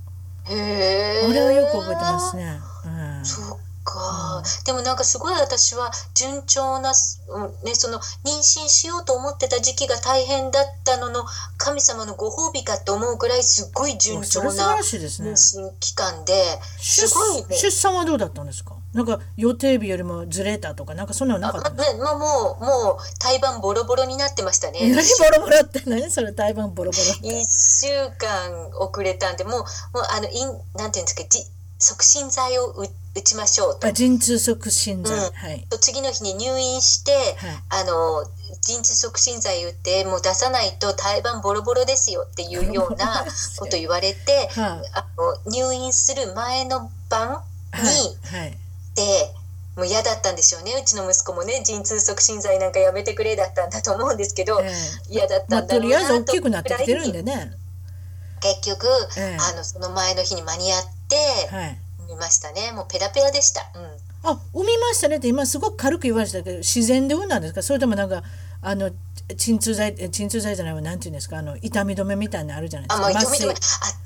へえあれはよく覚えてますね、うん、そっか、でもなんかすごい私は順調な、うんね、その妊娠しようと思ってた時期が大変だったのの神様のご褒美かって思うぐらいすごい順調な妊娠期間で出すごいね。出産はどうだったんですか？なんか予定日よりもずれたとかなんかそんなのなかったんですかまもうもう胎盤ボロボロになってましたね。何ボロボロって？何それ胎盤ボロボロって？1週間遅れたんでもうもうあのインなんていうんですかじ促進剤を打打ちましょうと。あ陣痛促進剤、うん。はい。次の日に入院して、はい。あの陣痛促進剤打ってもう出さないと胎盤ボロボロですよっていうような こと言われてはいあの入院する前の晩に、はい。はい。でもう嫌だったんでしょうね。うちの息子もね陣痛促進剤なんかやめてくれだったんだと思うんですけど、ええ。嫌だったまあ、んだろうなと。りあえず大きくなってきてるんでね。結局、ええ。あのその前の日に間に合ってはい。見ましたね。もうペラペラでした、うん、あ、産みましたねって今すごく軽く言われてたけど、自然で産んだんですか？それともなんか、あの、鎮痛剤、え鎮痛剤じゃないわ、なんていうんですか、あの、痛み止めみたいなのあるじゃないですか？あもう痛み止めあ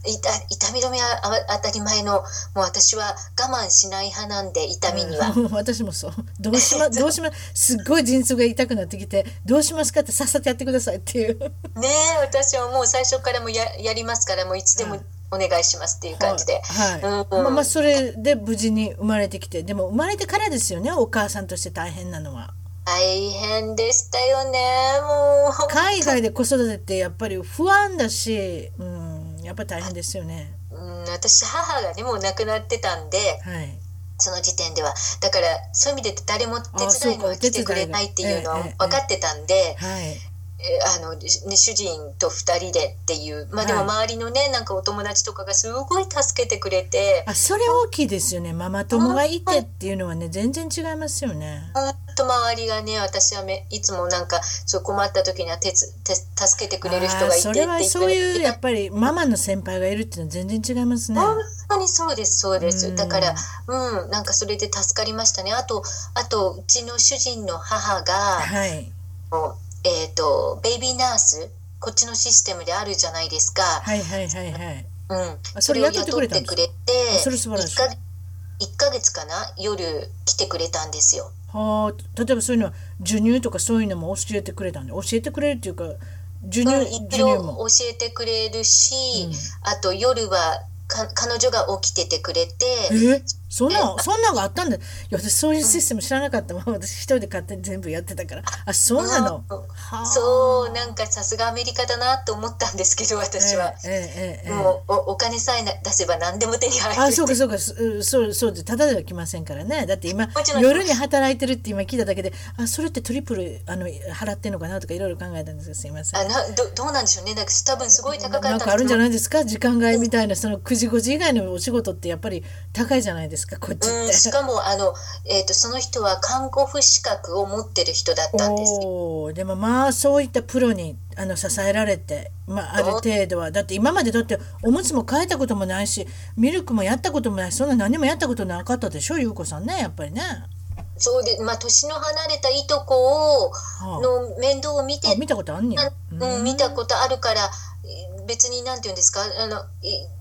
痛痛み止めはあ当たり前のもう私は我慢しない派なんで痛みには、うん。私もそう。どうしま、どうします、すっごい陣痛が痛くなってきて、どうしますか？ってさっさとやってくださいっていう。ねえ私はもう最初からもうややりますからもういつでもお願いしますっていう感じで、はい。うんまあまあ、それで無事に生まれてきて、でも生まれてからですよね、お母さんとして大変なのは。大変でしたよねもう海外で子育てってやっぱり不安だし、うん、やっぱり大変ですよね。うん、私母がねもう亡くなってたんではい。その時点ではだからそういう意味で誰も手伝いには来てくれないっていうのは分かってたんで、はい。えあのね、主人と2人でっていうまあでもはい周りのねなんかお友達とかがすごい助けてくれてあ、それ大きいですよね。ママ友がいてっていうのはね、全然違いますよね。ほんと周りがね私はめいつもなんかそう困った時には手つ手助けてくれる人がいてそれはそういうやっっぱりママの先輩がいるっていうのは全然違いますね。本当にそうですそうです、うんだからうんなんかそれで助かりましたねあとあとうちの主人の母が、はい。えっ、とベイビーナースこっちのシステムであるじゃないですか、はいはいはいはい。うん、あそそれをれ雇ってくれてあそれ素晴らしい。1か1ヶ月かな？夜来てくれたんですよ。はあ、例えばそういうのは授乳とかそういうのも教えてくれたんで、教えてくれるっていうか、授うん、乳、一授乳応も。教えてくれるし、うん。あと夜はか彼女が起きててくれてえ？そんな、そんなのがあったんだ。いや、私そういうシステム知らなかったわ。私一人で勝手に全部やってたから。あ、そうなの？そうなんかさすがアメリカだなと思ったんですけど私は。ええええええもうおお金さえな出せば何でも手に入るあ、そうかそうか、そそうそうで、ただでは来ませんからね。だって今夜に働いてるって今聞いただけで、あ、それってトリプルあの払ってんのかなとかいろいろ考えたんですけど、すいません。あなどどうなんでしょうねなんか多分すごい高かったなんかあるんじゃないないですか？時間外みたいなその9時5時以外のお仕事ってやっぱり高いじゃないですかこっちうん。しかもあの、えー、とその人は看護婦資格を持ってる人だったんですよ。でもまあそういったプロにあの支えられて、まあ、ある程度はだって今までだっておむつも替えたこともないしミルクもやったこともないしそんな何もやったことなかったでしょ優子さんねやっぱりね。そうでまあ年の離れたいとこをはの面倒を見てあ、あ見たことあんねや。うん、見たことあるからえー別になんて言うんですかあの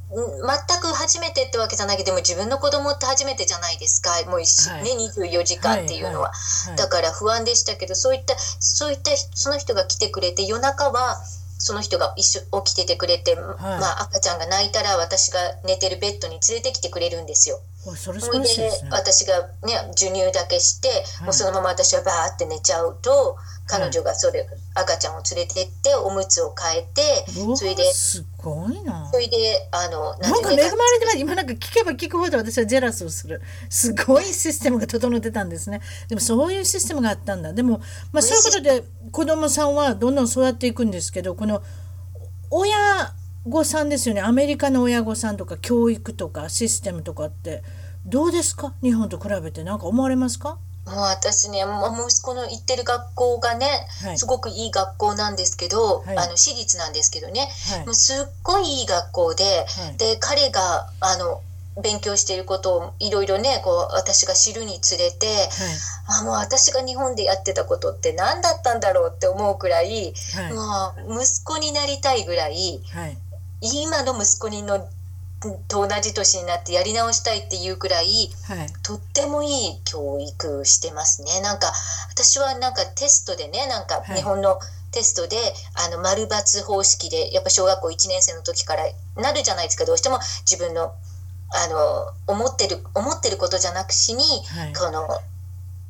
全く初めてってわけじゃない。けどでも自分の子供って初めてじゃないですか。もうはい。ね24時間っていうのは、はいだから不安でしたけどそういったそういったその人が来てくれて夜中はその人が一緒起きててくれて、まあ、赤ちゃんが泣いたら私が寝てるベッドに連れてきてくれるんですよ。わそれしいですね。私がね授乳だけして、もうそのまま私はバーって寝ちゃうと彼女がそれ、赤ちゃんを連れてっておむつを変えてそれですごいな。それであのなんか恵まれてます。今なんか聞けば聞くほど私はジェラスをする。すごいシステムが整ってたんですね。でもそういうシステムがあったんだ。でも、まあ、そういうことで子供さんはどんどん育っていくんですけどこの親御さんですよね。アメリカの親御さんとか教育とかシステムとかって。どうですか？日本と比べて。何か思われますか？もう私ねもう息子の行ってる学校がね、はい。すごくいい学校なんですけど、はい。あの私立なんですけどね、はい。もうすっごいいい学校で、はい。で彼があの勉強していることをいろいろねこう私が知るにつれて、あもう私が日本でやってたことって何だったんだろうって思うくらい、はい。もう息子になりたいぐらいはい今の息子にのと同じ年になってやり直したいっていうくらいはい。とってもいい教育してますね。なんか私はなんかテストでねなんかはい。日本のテストで、あの丸抜方式でやっぱ小学校1年生の時からなるじゃないですか。どうしても自分のあの思ってる思ってることじゃなくしに、はい。この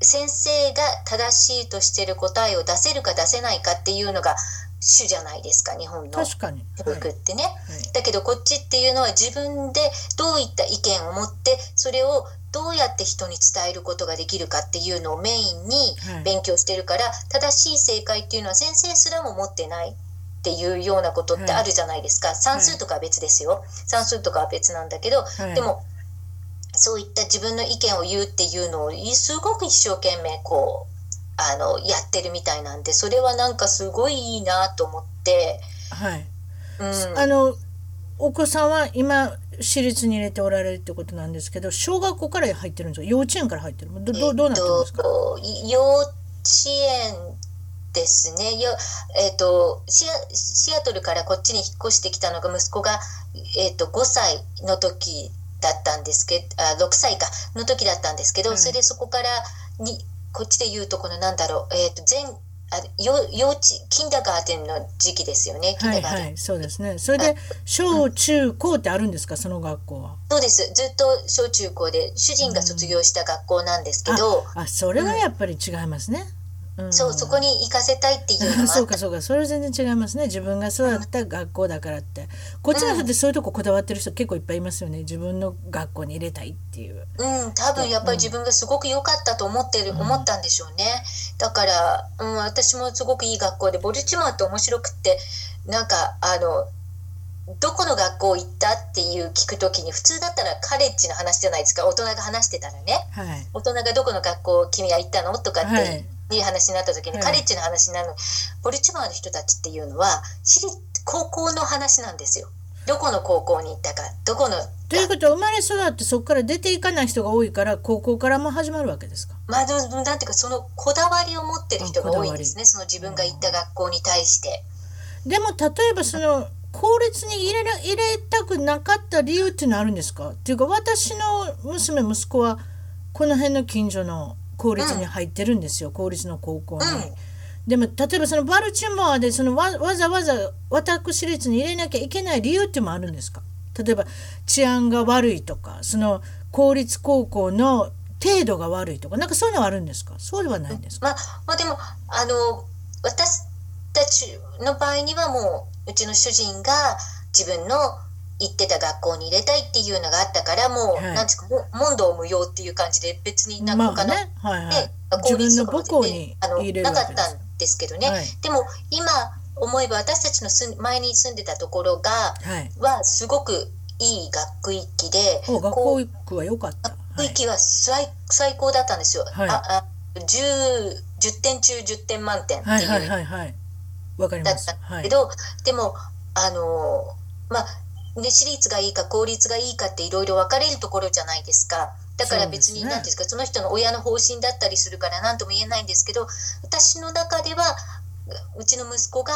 先生が正しいとしてる答えを出せるか出せないかっていうのが主じゃないですか日本の。教はい育ってね。はい。だけどこっちっていうのは自分でどういった意見を持ってそれをどうやって人に伝えることができるかっていうのをメインにはい。勉強してるから、正しい正解っていうのは先生すらも持ってないっていうようなことってあるじゃないですか、算数とかは別ですよ。算数とかは別なんだけど、はい。でもそういった自分の意見を言うっていうのをすごく一生懸命こうあのやってるみたいなんでそれはなんかすごいいいなと思って、はい。うん、あのお子さんは今私立に入れておられるってことなんですけど小学校から入ってるんですか？幼稚園から入ってる？どどどうなってるんですか、えっと幼稚園ですね。よ、えっとシアシアトルからこっちに引っ越してきたのが息子が、えっと5歳の時だったんですけどあ6歳かの時だったんですけど、はい。それでそこからにこっちで言うとこのなんだろう、えっと全あ幼幼稚キンダガーテンの時期ですよねはいはいそうですね。それで小中高ってあるんですかその学校は？そうです。ずっと小中高で主人が卒業した学校なんですけど、あそれはやっぱり違いますね、うんそうそこに行かせたいっていうのもあ そうかそうか。それは全然違いますね。自分が育った学校だからって。こっちの人ってそういうとここだわってる人結構いっぱいいますよね。自分の学校に入れたいっていう。うん、多分やっぱり自分がすごく良かったと思ってる、思ったんでしょうね。だから、うん、私もすごくいい学校で、ボルチモアって面白くって、なんか、あの、どこの学校行ったっていう聞くときに、普通だったらカレッジの話じゃないですか、大人が話してたらね。はい。大人がどこの学校君は行ったの？とかっはいていう話になった時に、はいカレッジの話になるの。ボルチモアの人たちっていうのは、私立高校の話なんですよ。どこの高校に行ったか、どこのということは生まれ育ってそこから出ていかない人が多いから高校からも始まるわけですか？まあ、どなんていうかそのこだわりを持ってる人が多いんですあねその自分が行った学校に対して。でも例えばその公立に入れら入れたくなかった理由っていうのはあるんですか？っていうか私の娘息子はこの辺の近所の公立に入ってるんですよ、公立の高校に。うん。でも例えばそのバルチモアでそのわわざわざ私立に入れなきゃいけない理由っていうのもあるんですか？例えば治安が悪いとかその公立高校の程度が悪いとかなんかそういうのはあるんですか？そうではないんですか、まあ、まあでもあの私たちの場合にはもううちの主人が自分の行ってた学校に入れたいっていうのがあったからもう、はいなんですかも問答無用っていう感じで別になんか他の、ね、はいはいね、自分のとかも母校にあのなかったんですけどね、はいでも今思えば私たちの前に住んでたところがはいはすごくいい学区域でお学校行くは良かった。はい区域は最,、最高だったんですよ。はいああ 10, 10点中10点満点ってはいはいいうはいはい。わかります。だったんはいでもあのまあね私立がいいか公立がいいかっていろいろ分かれるところじゃないですか。だから別に何ていうんですかその人の親の方針だったりするから何とも言えないんですけど私の中ではうちの息子が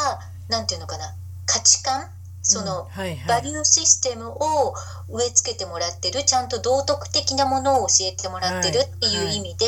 何ていうのかな価値観その。バリューシステムを植え付けてもらってるちゃんと道徳的なものを教えてもらってるっていう意味で、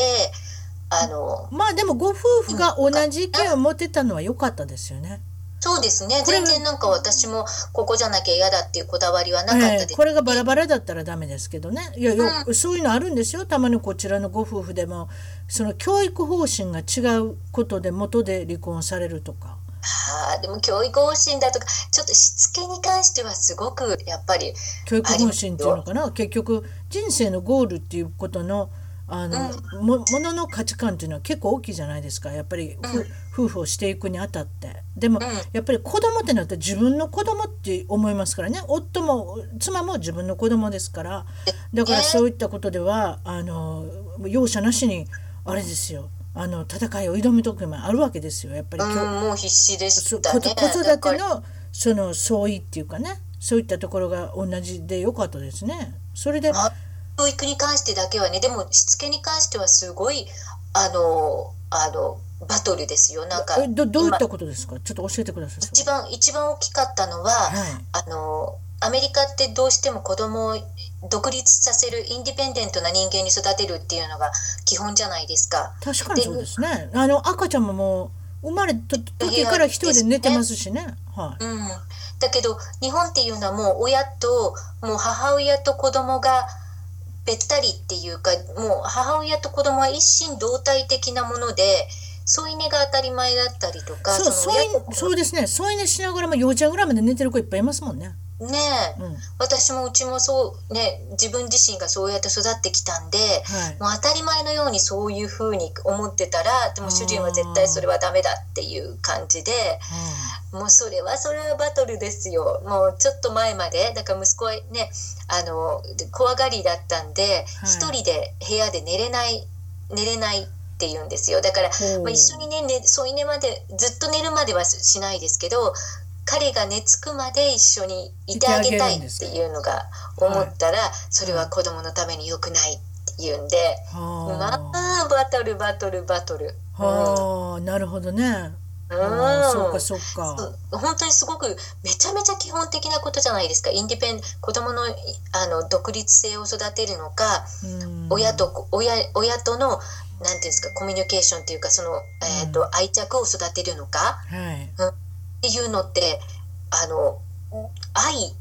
あのまあでもご夫婦が同じ意見を持ってたのは良かったですよね。そうですね。全然なんか私もここじゃなきゃ嫌だっていうこだわりはなかったです、ええこれがバラバラだったらダメですけどね。いやよ、そういうのあるんですよ。たまにこちらのご夫婦でもその教育方針が違うことで元で離婚されるとか。はあでも教育方針だとかちょっとしつけに関してはすごくやっぱり教育方針っていうのかな？結局人生のゴールっていうことのあの、もものの価値観っていうのは結構大きいじゃないですか。やっぱり、ふ夫婦をしていくにあたって。でも、ん。やっぱり子供ってなったら自分の子供って思いますからね。夫も妻も自分の子供ですから。だからそういったことではあの容赦なしにあれですよ。あの戦いを挑む時もあるわけですよ。やっぱりうん今日。もう必死でそしたね。子子育てのその相違っていうかね。そういったところが同じでよかったですね。それで、まあ教育に関してだけはね。でもしつけに関してはすごいあのあのバトルですよなんかえどどういっ今たことですか？ちょっと教えてください。一番一番大きかったのは、はいあのアメリカってどうしても子供を独立させるインディペンデントな人間に育てるっていうのが基本じゃないですか。確かにそうですね。あの赤ちゃんももう生まれた時から一人で寝てますしね。はい。うん、だけど日本っていうのはもう親ともう母親と子供がべったりっていうかもう母親と子供は一心同体的なもので添い寝が当たり前だったりとかそう、そそうそうですね。添い寝しながらも幼稚園ぐらいまで寝てる子いっぱいいますもんね。ねえ、うん。私もうちもそうね自分自身がそうやって育ってきたんで、はい。もう当たり前のようにそういうふうに思ってたらでも主人は絶対それはダメだっていう感じでもうそれはそれはバトルですよ。もうちょっと前までだから息子はねあの怖がりだったんで一、人で部屋で寝れない寝れないって言うんですよ。だから、まあ、一緒にねね添い寝までずっと寝るまではしないですけど彼が寝つくまで一緒にいてあげたいっていうのが思ったら、それは子供のために良くないって言うんで、はまあバトルバトルバトル。あ、はあ、なるほどね。うん。そっかそっか。本当にすごくめちゃめちゃ基本的なことじゃないですか。インディペン子供のいあの独立性を育てるのか、うん。親と親親とのなんていうんですかコミュニケーションっていうかその、えーとうん愛着を育てるのか？はい。っていうのってあの愛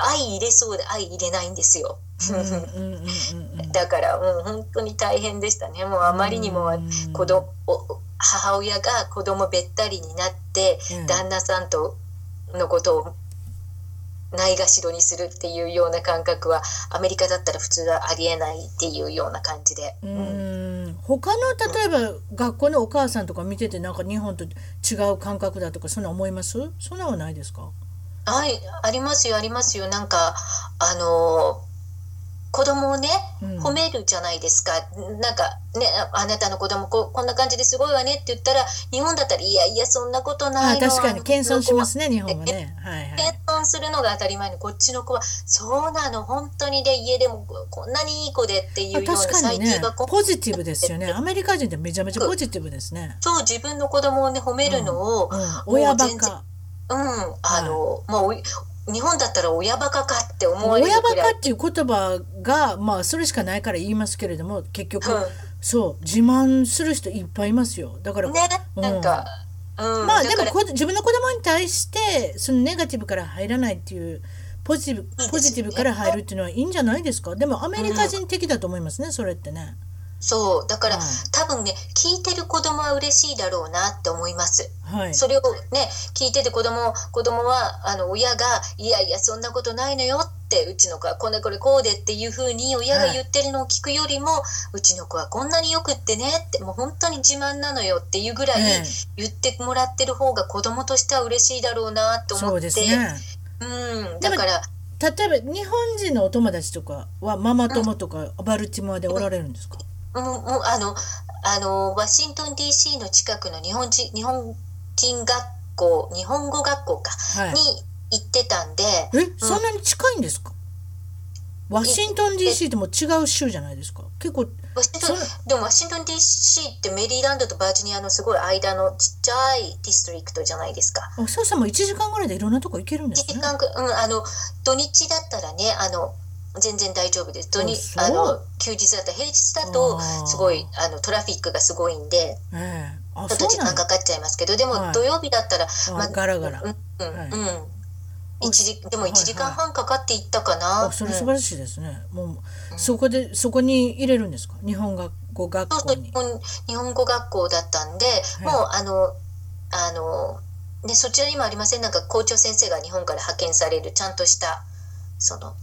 愛入れそうで愛入れないんですよ。うんうんうんうんうん。だからもう本当に大変でしたねもうあまりにもうん子供お母親が子供べったりになって、うん旦那さんとのことをないがしろにするっていうような感覚はアメリカだったら普通はありえないっていうような感じで。ううんん他の例えば学校のお母さんとか見ててなんか日本と違う感覚だとかそんな思います？そんなはないですか？はいありますよありますよ。なんかあの子供をねうん。褒めるじゃないですか、なんかねああなたの子供ここんな感じですごいわねって言ったら日本だったらいやいやそんなことないの。あ確かに。謙遜しますねね日本はね。はいはい。謙遜するのが当たり前にこっちの子はそうなの。本当にで家でもこんなにいい子でっていうような確かにね。最近はこうポジティブですよね。アメリカ人ってめちゃめちゃポジティブですね、そう自分の子供をね褒めるのを、うん、親バもう全然カ。うん。あの、まあおい日本だったら親バカかって思われる親バカっていう言葉がまあそれしかないから言いますけれども結局、うん。そう自慢する人いっぱいいますよ。だから、ねなんか、うん、まあでもこ自分の子供に対してそのネガティブから入らないっていうポジティブポジティブから入るっていうのはいいんじゃないですか？でもアメリカ人的だと思いますね、それってね。そう。だから、はい。多分ね聞いてる子供は嬉しいだろうなって思います。はい。それをね聞いてて子供子供はあの親が「いやいやそんなことないのよ」ってうちの子はこれこれこうでっていうふうに親が言ってるのを聞くよりも、うちの子はこんなによくってねってもう本当に自慢なのよっていうぐらいええ。言ってもらってる方が子供としては嬉しいだろうなと思って。ね。うん、だから例えば日本人のお友達とかはママ友とかバルティモアでおられるんですか、もうもうあのあのワシントン DC の近くの日本人日本人学校日本語学校か、はい。に行ってたんで。え？そんなに近いんですか、ワシントン DC ってもう違う州じゃないですか？結構ワシントンでもワシントン DC ってメリーランドとバージニアのすごい間のちっちゃいディストリクトじゃないですか。あそうさんも1時間ぐらいでいろんなとこ行けるんで1すね。時間く、うん、あの土日だったらねあの全然大丈夫です。土日あの休日だったら平日だとすごいあのトラフィックがすごいんでええ。あちょっと時間かかっちゃいますけどでもはい。土曜日だったら、まあガラガラ。うんうん、はい。時でもはい1時間半かかっていったかな。あそれ素うん。晴らしいですね、もうそこでそこに入れるんですか？日本学語学校に。日本語学校だったんで、もうあのあの、ね、そちらにもありません。なんか校長先生が日本から派遣されるちゃんとしたその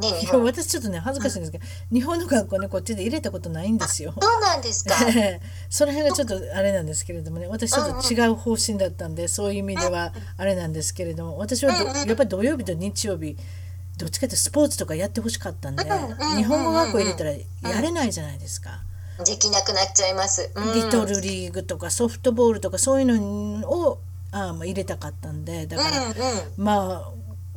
ね日本私ちょっとね恥ずかしいんですけど、日本の学校ねこっちで入れたことないんですよ。そうなんですか？その辺がちょっとあれなんですけれどもね私ちょっと違う方針だったんでそういう意味ではあれなんですけれども私はどやっぱり土曜日と日曜日どっちかというとスポーツとかやってほしかったんでうん日本語学校入れたらやれないじゃないですか。できなくなっちゃいます。うんリトルリーグとかソフトボールとかそういうのをあ入れたかったんでだから、うんうんまあ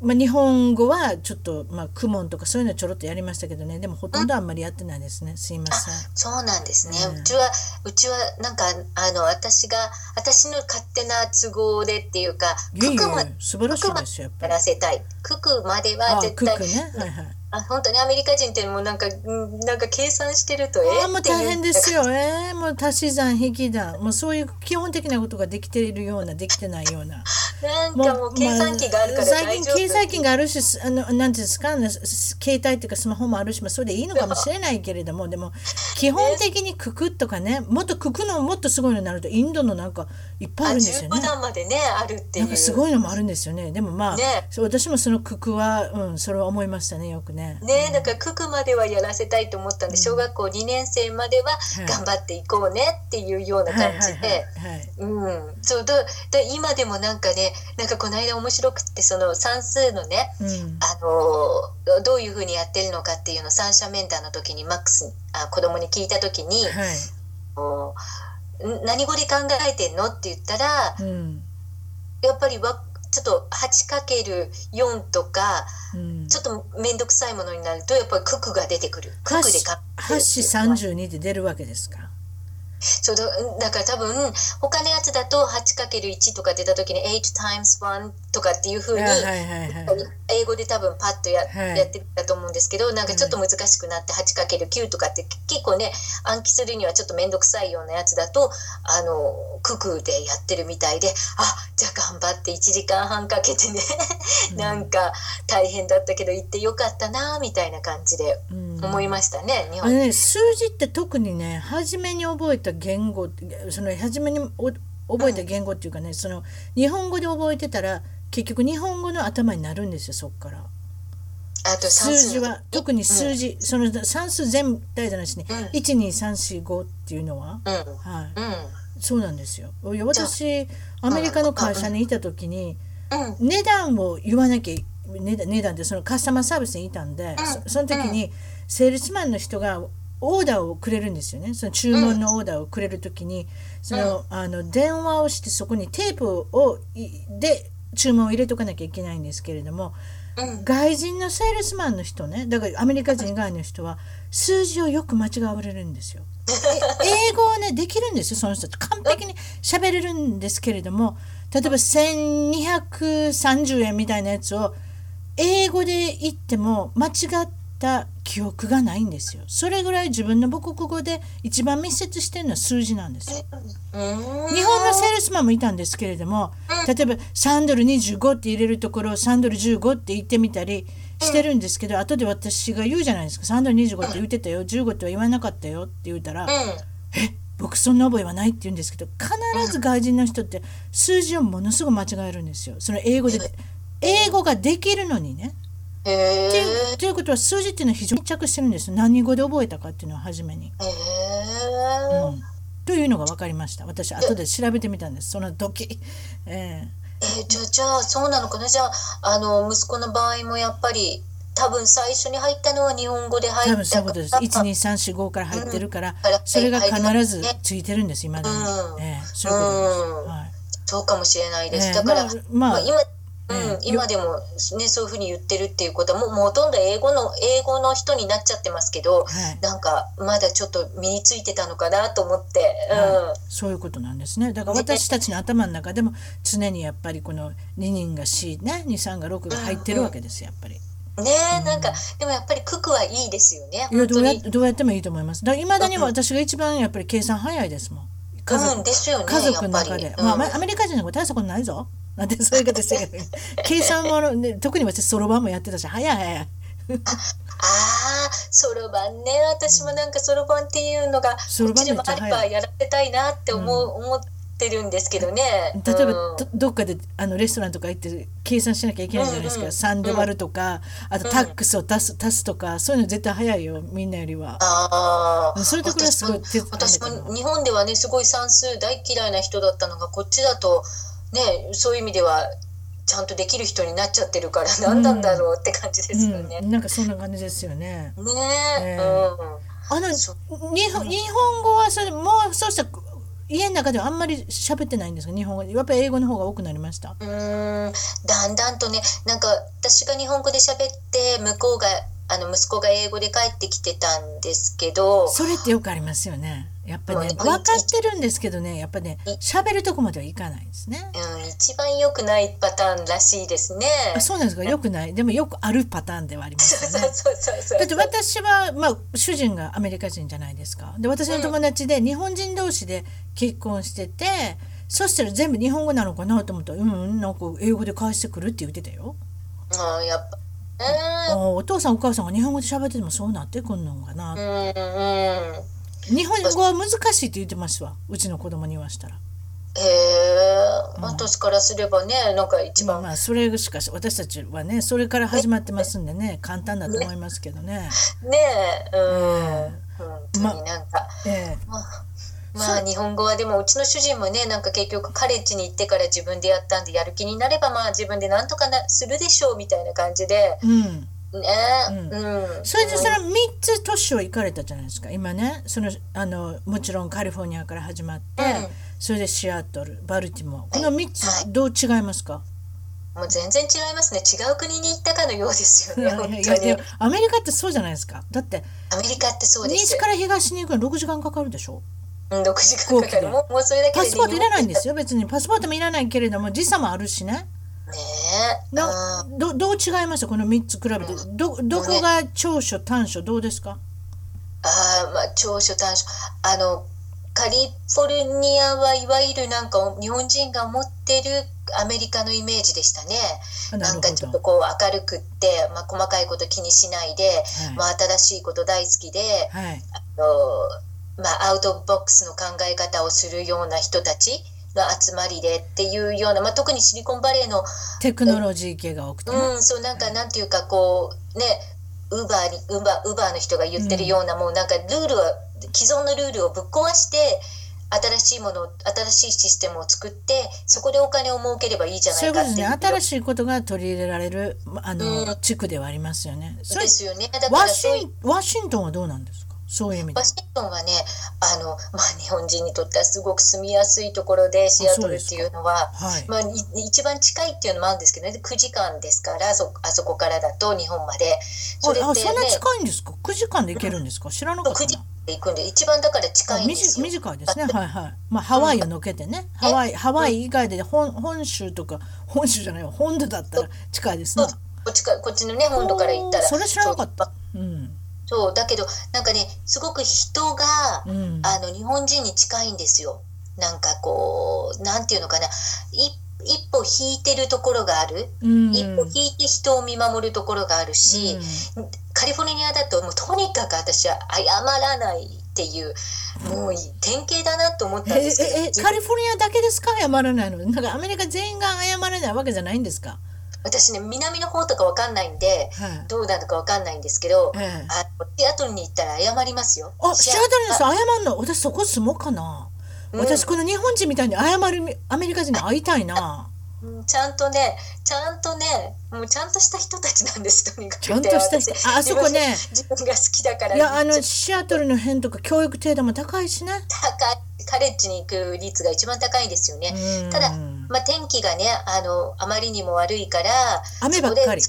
まあ、日本語はちょっと、まあ、クモンとかそういうのちょろっとやりましたけどね。でもほとんどあんまりやってないですね。すいません。そうなんですね、うん。うちはうちはなんかあの私が私の勝手な都合でっていうかいえいえ九九ま素晴らしいですよやっぱり。やら。せたい。九九までは絶対クね。はいはい。あ本当にアメリカ人ってもうなんかうんなんか計算してるとえああもう大変ですよ。えー、もう足し算引き算もうそういう基本的なことができているようなできてないような。なんかもう計算機があるからまあ最近計算機があるしすあのなんていうんですかあのす携帯っていうかスマホもあるし、まあ、それでいいのかもしれないけれどもでも基本的に九九とかねもっと九九のもっとすごいのになるとインドのなんかいっぱいああるんですよ15ね。段までねあるっていなんうかすごいのもあるんですよね。でもまあ、ね私もその九九は、うん、それは思いましたねよくね。ねだから九九まではやらせたいと思ったんで、小学校2年生までははい頑張っていこうねっていうような感じで。うん、そうだだ今でもなんかねなんかこの間面白くってその算数のねうんあのどういうふうにやってるのかっていうのを三者面談の時にマックスあ子供に聞いた時にはい。「もうん何語で考えてんの?」って言ったらうんやっぱりわちょっと 8×4 とかうん。ちょっと面倒くさいものになるとやっぱり九九が出てくる九九で考えてる8子32で出るわけですか？そうだだから多分他のやつだと 8×1 とか出た時に8 times1 とかっていうふうに。英語で多分パッとや,、はい。やってたと思うんですけどなんかちょっと難しくなって 8×9 とかって結構ね暗記するにはちょっと面倒くさいようなやつだとあのククでやってるみたいであじゃあ頑張って1時間半かけてねなんか大変だったけど行ってよかったなみたいな感じで。うん思いましたね、日本。ね、数字って特にね初めに覚えた言語その初めにお覚えた言語っていうかね、その日本語で覚えてたら結局日本語の頭になるんですよそっから。あと算数字のは特に数字、その算数全体じゃないしね、うん。12345っていうのは、うん。はい、うんそうなんですよ。私アメリカの会社にいた時にうん。値段を言わなきゃ値段値段ってそのカスタマーサービスにいたんで、そその時にセールスマンの人がオーダーをくれるんですよね。その注文のオーダーをくれる時にその、あの電話をしてそこにテープをいで注文を入れとかなきゃいけないんですけれどもうん。外人のセールスマンの人ねだからアメリカ人以外の人は数字をよく間違われるんですよ。え英語はねできるんですよその人完璧に喋れるんですけれども例えば1230円みたいなやつを英語で言っても間違った記憶がないんですよ。それぐらい自分の母国語で一番密接してるのは数字なんですよ。うん日本のセールスマンもいたんですけれども例えば3ドル25って入れるところを3ドル15って言ってみたりしてるんですけど後で私が言うじゃないですか。3ドル25って言ってたよ15っては言わなかったよって言うたらうん。え僕そんな覚えはないって言うんですけど必ず外人の人って数字をものすごく間違えるんですよ。その英語で英語ができるのにねへっていうということは数字っていうのは非常に密着してるんです。何語で覚えたかっていうのは初めに、えうん、というのが分かりました。私後で調べてみたんです。その時、ええ。ーじゃあじゃあそうなのかな。じゃああの息子の場合もやっぱり多分最初に入ったのは日本語でー、入った多分そういうことです。から12345から入ってるから、うん。それが必ずはいついてるんです今だに、うん。えーそういうことです、はい。そうかもしれないです、えーだから、まあまあまあ今うんええ今でも、ね、そういうふうに言ってるっていうことはもうもうほとんど英語の英語の人になっちゃってますけどはい。なんかまだちょっと身についてたのかなと思って、はい。そういうことなんですね。だから私たちの頭の中でも常にやっぱりこの2人が C ね23が6が入ってるわけですやっぱり。うん、ねえ、なんかでもやっぱりククはいいですよねいやどうやどうやってもいいと思います。だから未だには私が一番やっぱり計算早いですもん。家族,、うんですよね家族の中で、うん。アメアメリカ人の子大したことないぞ。なんてそういう言い方してるけど計算も、ね、特に私そろばんもやってたし早い早い。ああそろばんね。私もなんかそろばんっていうのがそろばんでもあればやらせたいなって思う、思ってるんですけどね。例えば、うん。どどっかであのレストランとか行って計算しなきゃいけないじゃないですか、うんうん。3で割るとかあとタックスを足す足すとかそういうの絶対早いよみんなよりは。ああそういうところはすごい私も日本ではねすごい算数大嫌いな人だったのがこっちだとねそういう意味ではちゃんとできる人になっちゃってるから何なんだろうって感じですよね。うん、なんかそんな感じですよね。ねえ、ええ。うん。あのそ日本日本語はそれもうそうしたら家の中ではあんまり喋ってないんですか？日本語やっぱり英語の方が多くなりました？うーん。だんだんとねなんか私が日本語で喋って向こうがあの息子が英語で帰ってきてたんですけど。それってよくありますよね。やっぱね分かってるんですけどねやっぱね喋るとこまではいかないですね。うん、一番良くないパターンらしいですね。あそうなんですか？よくない？でもよくあるパターンではありますそうよね。そうそうそう。だって私は、まあ、主人がアメリカ人じゃないですかで私の友達で日本人同士で結婚しててそしたら全部日本語なのかなと思ったらうんなんか英語で返してくるって言ってたよ。うん、やっぱ。あお父さんお母さんが日本語で喋っててもそうなってくんのかなうん、うん、うん。日本語は難しいって言ってますわうちの子供に言わしたら。へえ、私からすればね、なんか一番。まあまあそれしかし私たちはねそれから始まってますんでね簡単だと思いますけどね。ね。え、うん、本当になんか。ええ。まあまあ日本語はでもうちの主人もねなんか結局カレッジに行ってから自分でやったんでやる気になればまあ自分でなんとかなするでしょうみたいな感じで。うん、ね。うん。うん、それでその3つ都市を行かれたじゃないですか。今ねそのあのもちろんカリフォルニアから始まって、うん。それでシアトルバルティモアこの3つはい。どう違いますか、もう全然違いますね。違う国に行ったかのようですよねアメリカってそうじゃないですか。だってアメリカってそうです。西から東に行くの6時間かかるでしょ？うん6時間かかる。もうそれだけでパスポートいらないんですよ。よ別にパスポートもいらないけれども時差もあるしねなうん。どどう違います？この3つ比べて。どどこが長所短所どうですか？ああまあ長所短所。あのカリフォルニアはいわゆるなんか日本人が持ってるアメリカのイメージでしたね。あなんかちょっとどこう明るくって、まあ、細かいこと気にしないで、はい。まあ、新しいこと大好きで、はい。あのまあ、アウトボックスの考え方をするような人たちの集まりでっていうような、まあ、特にシリコンバレーのテクノロジー系が多くてね、うん、そうなんかなんていうかこうねウーバーにウーバーウーバーの人が言ってるような、もうなんかルールを既存のルールをぶっ壊して新しいもの新しいシステムを作ってそこでお金を儲ければいいじゃないかっていう。ですね。新しいことが取り入れられるあの、うん。地区ではありますよね。ですよね。だかワシンワシントンはどうなんですか？そういう意味で。ワシントンはねあの、まあ、日本人にとってはすごく住みやすいところでシアトルっていうのははい、まあ、い一番近いっていうのもあるんですけどね。9時間ですからそあそこからだと日本まで。それああでねそんな近いんですか？9時間で行けるんですか、知らなかった。9時なで行くんで一番だから近あいんです短いですね。はいはい。まあハワイをのけてね、ハワイハワイ以外で本本州とか本州じゃないわ。本土だったら近いですね。こっちかこっちのね本土から行ったら。それ知らなかった。うんそうだけどなんかねすごく人が、うん。あの日本人に近いんですよ。なんかこうなんていうのかな。い一歩引いてるところがある、うん。一歩引いて人を見守るところがあるし、カリフォルニアだともうとにかく私は謝らないっていうもう典型だなと思ったんえですけど。ええカリフォルニアだけですか？謝らないの？なんかアメリカ全員が謝らないわけじゃないんですか？私ね南の方とかわかんないんではい。どうなのかわかんないんですけど、ええ。あのシアトルに行ったら謝りますよ。あ、シアトルにさ謝んの？私そこ住もうかな、うん。私この日本人みたいに謝るアメリカ人に会いたいなうんちゃんとね、ちゃんとね、もうちゃんとした人たちなんです、とにかく。ちゃんとした人？私ああそこね自分が好きだから。いやあのシアトルの辺とか教育程度も高いしね高い、カレッジに行く率が一番高いんですよね。うんただ、まあ、天気がね、あの、あまりにも悪いから、雨ばっかり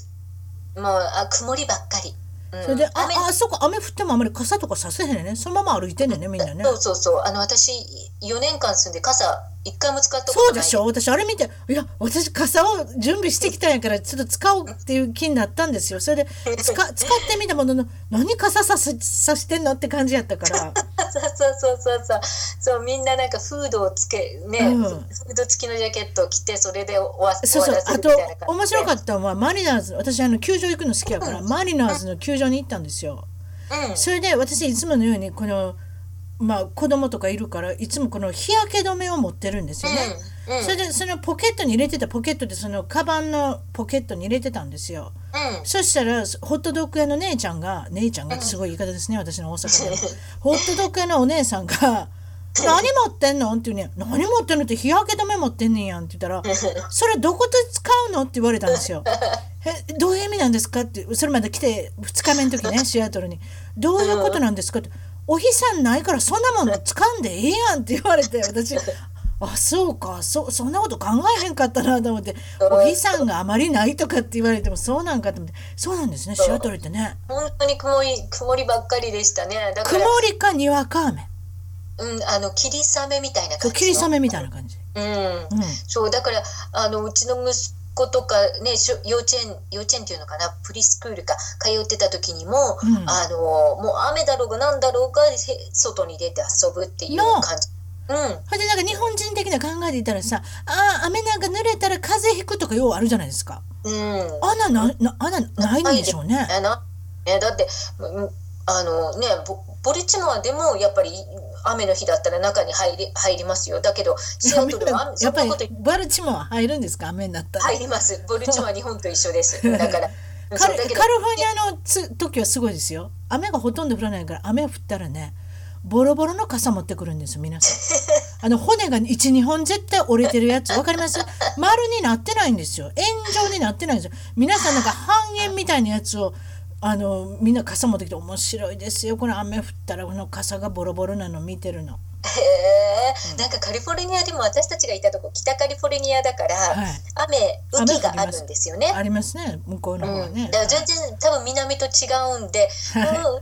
もうあ、曇りばっかり。うんそれであ雨あそこ雨降ってもあんまり傘とかさせへんねそのまま歩いてんねんねみんなねそうそうそう。あの、私、4年間住んで傘、一回も使ったことない。そうでしょ。私あれ見ていや私傘を準備してきたんやからちょっと使おうっていう気になったんですよ。それで使 使ってみたものの何傘さすさしてんのって感じやったから。そうそうそうそう。そうそうみんななんかフードをつけね、うん。フード付きのジャケットを着てそれで終わそうそう。あと面白かったのはマリナーズ。私あの球場行くの好きやからマリナーズの球場に行ったんですよ。うん。それで私いつものようにこのまあ子供とかいるからいつもこの日焼け止めを持ってるんですよね、うんうんそれでそのポケットに入れてたポケットでそのカバンのポケットに入れてたんですようんそしたらホットドッグ屋の姉ちゃんが姉ちゃんがすごい言い方ですね私の大阪での ホットドッグ屋のお姉さんが「何持ってんの?」って言うね「何持ってんの?」って日焼け止め持ってんねんやんって言ったら 「それどこで使うの?」って言われたんですよ。えどういう意味なんですか？ってそれまで来て2日目の時ねシアトルに「どういうことなんですか?」って「お日さんないからそんなもん使んでええやん」って言われて私あそうかそそんなこと考えへんかったなと思ってお日さんがあまりないとかって言われてもそうなんかと思ってそうなんですねシアトルってね本当に曇り曇りばっかりでしたねだか曇らりかにわか雨うん、あの霧雨みたいな感じの。霧雨みたいな感じ。うん、うん。そうだからあのうちの息子とかねしょ幼稚園幼稚園っていうのかなプリスクールか通ってた時にも、うんあのもう雨だろうがなんだろうがへ外に出て遊ぶっていうの感じ。うん、でなんか日本人的な考えで言ったらさ、ああ、雨なんか濡れたら風邪ひくとかようあるじゃないですか。うん、あんなな、な、なないんでしょうね。えなねだってうんあのねボボリチモアでもやっぱり雨の日だったら中に入り入りますよだけどシアトルは やっぱりバルチモア入るんですか？雨になったら。入りますボリチモアは日本と一緒ですだから カルフォルニアのつ時はすごいですよ。雨がほとんど降らないから雨降ったらね、ボロボロの傘持ってくるんですよ、皆さん。あの骨が1、2本絶対折れてるやつ、わかります？丸になってないんですよ。円状になってないんですよ。皆さんなんか半円みたいなやつを、あの、みんな傘持ってきて面白いですよ。この雨降ったらこの傘がボロボロなの見てるの。へえ、なんかカリフォルニアでも私たちがいたとこ北カリフォルニアだから、はい雨雨季があるんですよね。ありますね、向こうの方はうん、ね。だから全然多分南と違うんで、はいの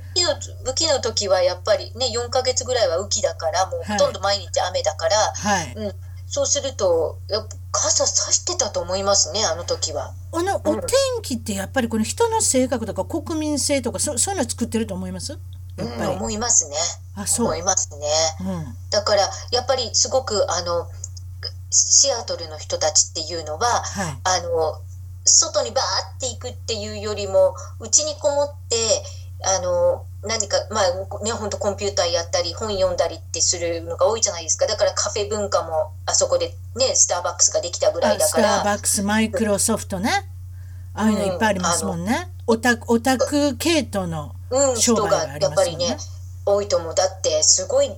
雨季の時はやっぱりね4ヶ月ぐらいは雨季だからもうほとんど毎日雨だから、はい。うん、そうするとやっぱ傘さしてたと思いますねあの時は。あのお天気ってやっぱりこの人の性格とか国民性とかそそういうの作ってると思います？やっうん、ぱり。思いますね。あそう思いますね。うんだからやっぱりすごくあのシアトルの人たちっていうのははい。あの外にバーって行くっていうよりもうちにこもってあの何かまあね本当コンピューターやったり本読んだりってするのが多いじゃないですかだからカフェ文化もあそこでねスターバックスができたぐらいだからーバックス、マイクロソフトね。ああいうのいっぱいありますもんね。オタク、オタク系統の。うん、商人が売がありやっぱりますもんねね多いと思うだってすごい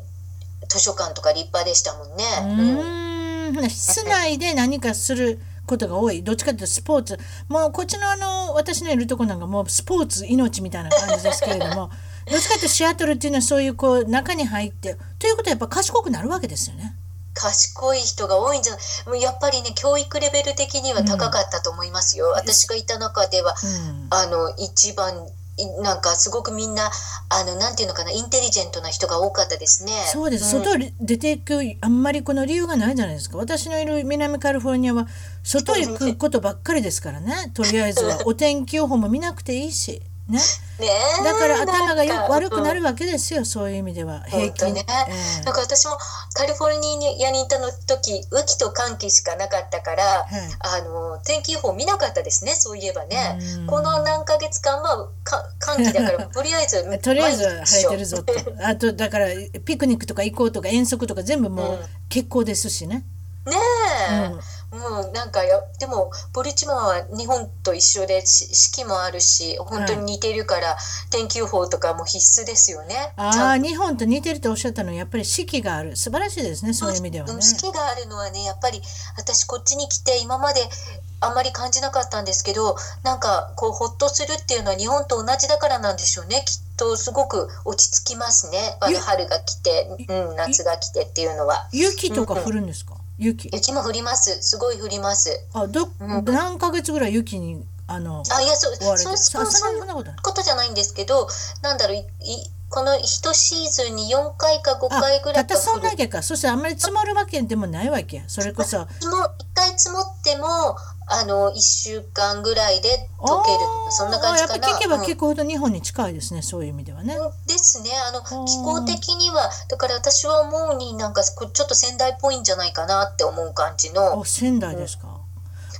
図書館とか立派でしたもんね。ううんーん。室内で何かすることが多い。どっちかというとスポーツ。もうこっちのあの、私のいるとこなんかもうスポーツ命みたいな感じですけれども、どっちかというとシアトルっていうのはそういうこう中に入って、ということはやっぱ賢くなるわけですよね。賢い人が多いんじゃない。もうやっぱりね教育レベル的には高かったと思いますよ、私がいた中ではうん。あの一番いなんかすごくみんなあのなんていうのかなインテリジェントな人が多かったですね。そうです、ん。外に出ていくあんまりこの理由がないじゃないですか。私のいる南カリフォルニアは外へ行くことばっかりですからね。とりあえずは。お天気予報も見なくていいしね。だから頭がよなんか悪くなうんるわけですよそういう意味では。平均、本当ね、ええ。なんか私もカリフォルニアにいたの時雨季と寒気しかなかったから、はい。あの天気予報見なかったですねそういえばね。うん。この何ヶ月間はか寒気だから とりあえずとりあえず晴れてるぞと。あとだからピクニックとか行こうとか遠足とか全部もうん。う結構ですしね、ねえ、もうなんかやでもボルチモアは日本と一緒でし四季もあるし本当に似てるから、天気予報とかも必須ですよね。ちああ日本と似てるとおっしゃったのはやっぱり四季がある。素晴らしいですねそういう意味ではね。うん四季があるのはねやっぱり私こっちに来て今まであんまり感じなかったんですけどなんかこうほっとするっていうのは日本と同じだからなんでしょうね。きっとすごく落ち着きますね。あゆの春が来て、うん、夏が来てっていうのは。雪とか降るんですか、雪。雪も降ります。すごい降ります。あど、うん。何ヶ月ぐらい雪にあのあいやそうそうそんなことじゃないんですけどなんだろういいこの一シーズンに4回か5回ぐらあたったそんだけか。そしてあんまり積もるわけでもないわけ。やそれこそ。積も1回積もってもあの1週間ぐらいで溶けるそんな感じかな。あやっぱ聞けばうん。聞くほど日本に近いですね、そういう意味ではね。ですね。あのー気候的にはだから私は思うになんかこちょっと仙台っぽいんじゃないかなって思う感じの。お仙台ですか。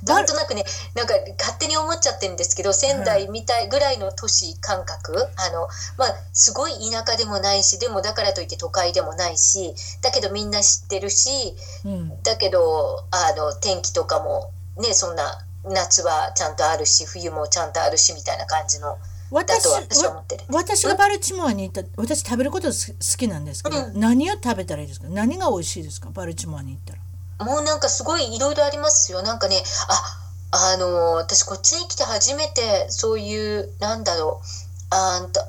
なんとなくねなんか勝手に思っちゃってるんですけど仙台みたいぐらいの都市感覚あのまあすごい田舎でもないしでもだからといって都会でもないしだけどみんな知ってるしうん、だけどあの天気とかもねそんな夏はちゃんとあるし冬もちゃんとあるしみたいな感じのだ私と私は思わってる。私がバルチモアに行った私食べることす好きなんですけど、う何を食べたらいいですか？何が美味しいですか？バルチモアに行ったら。もうなんかすごいいろいろありますよ。なんかね、あ、あの、私こっちに来て初めてそういう、なんだろう、あんと、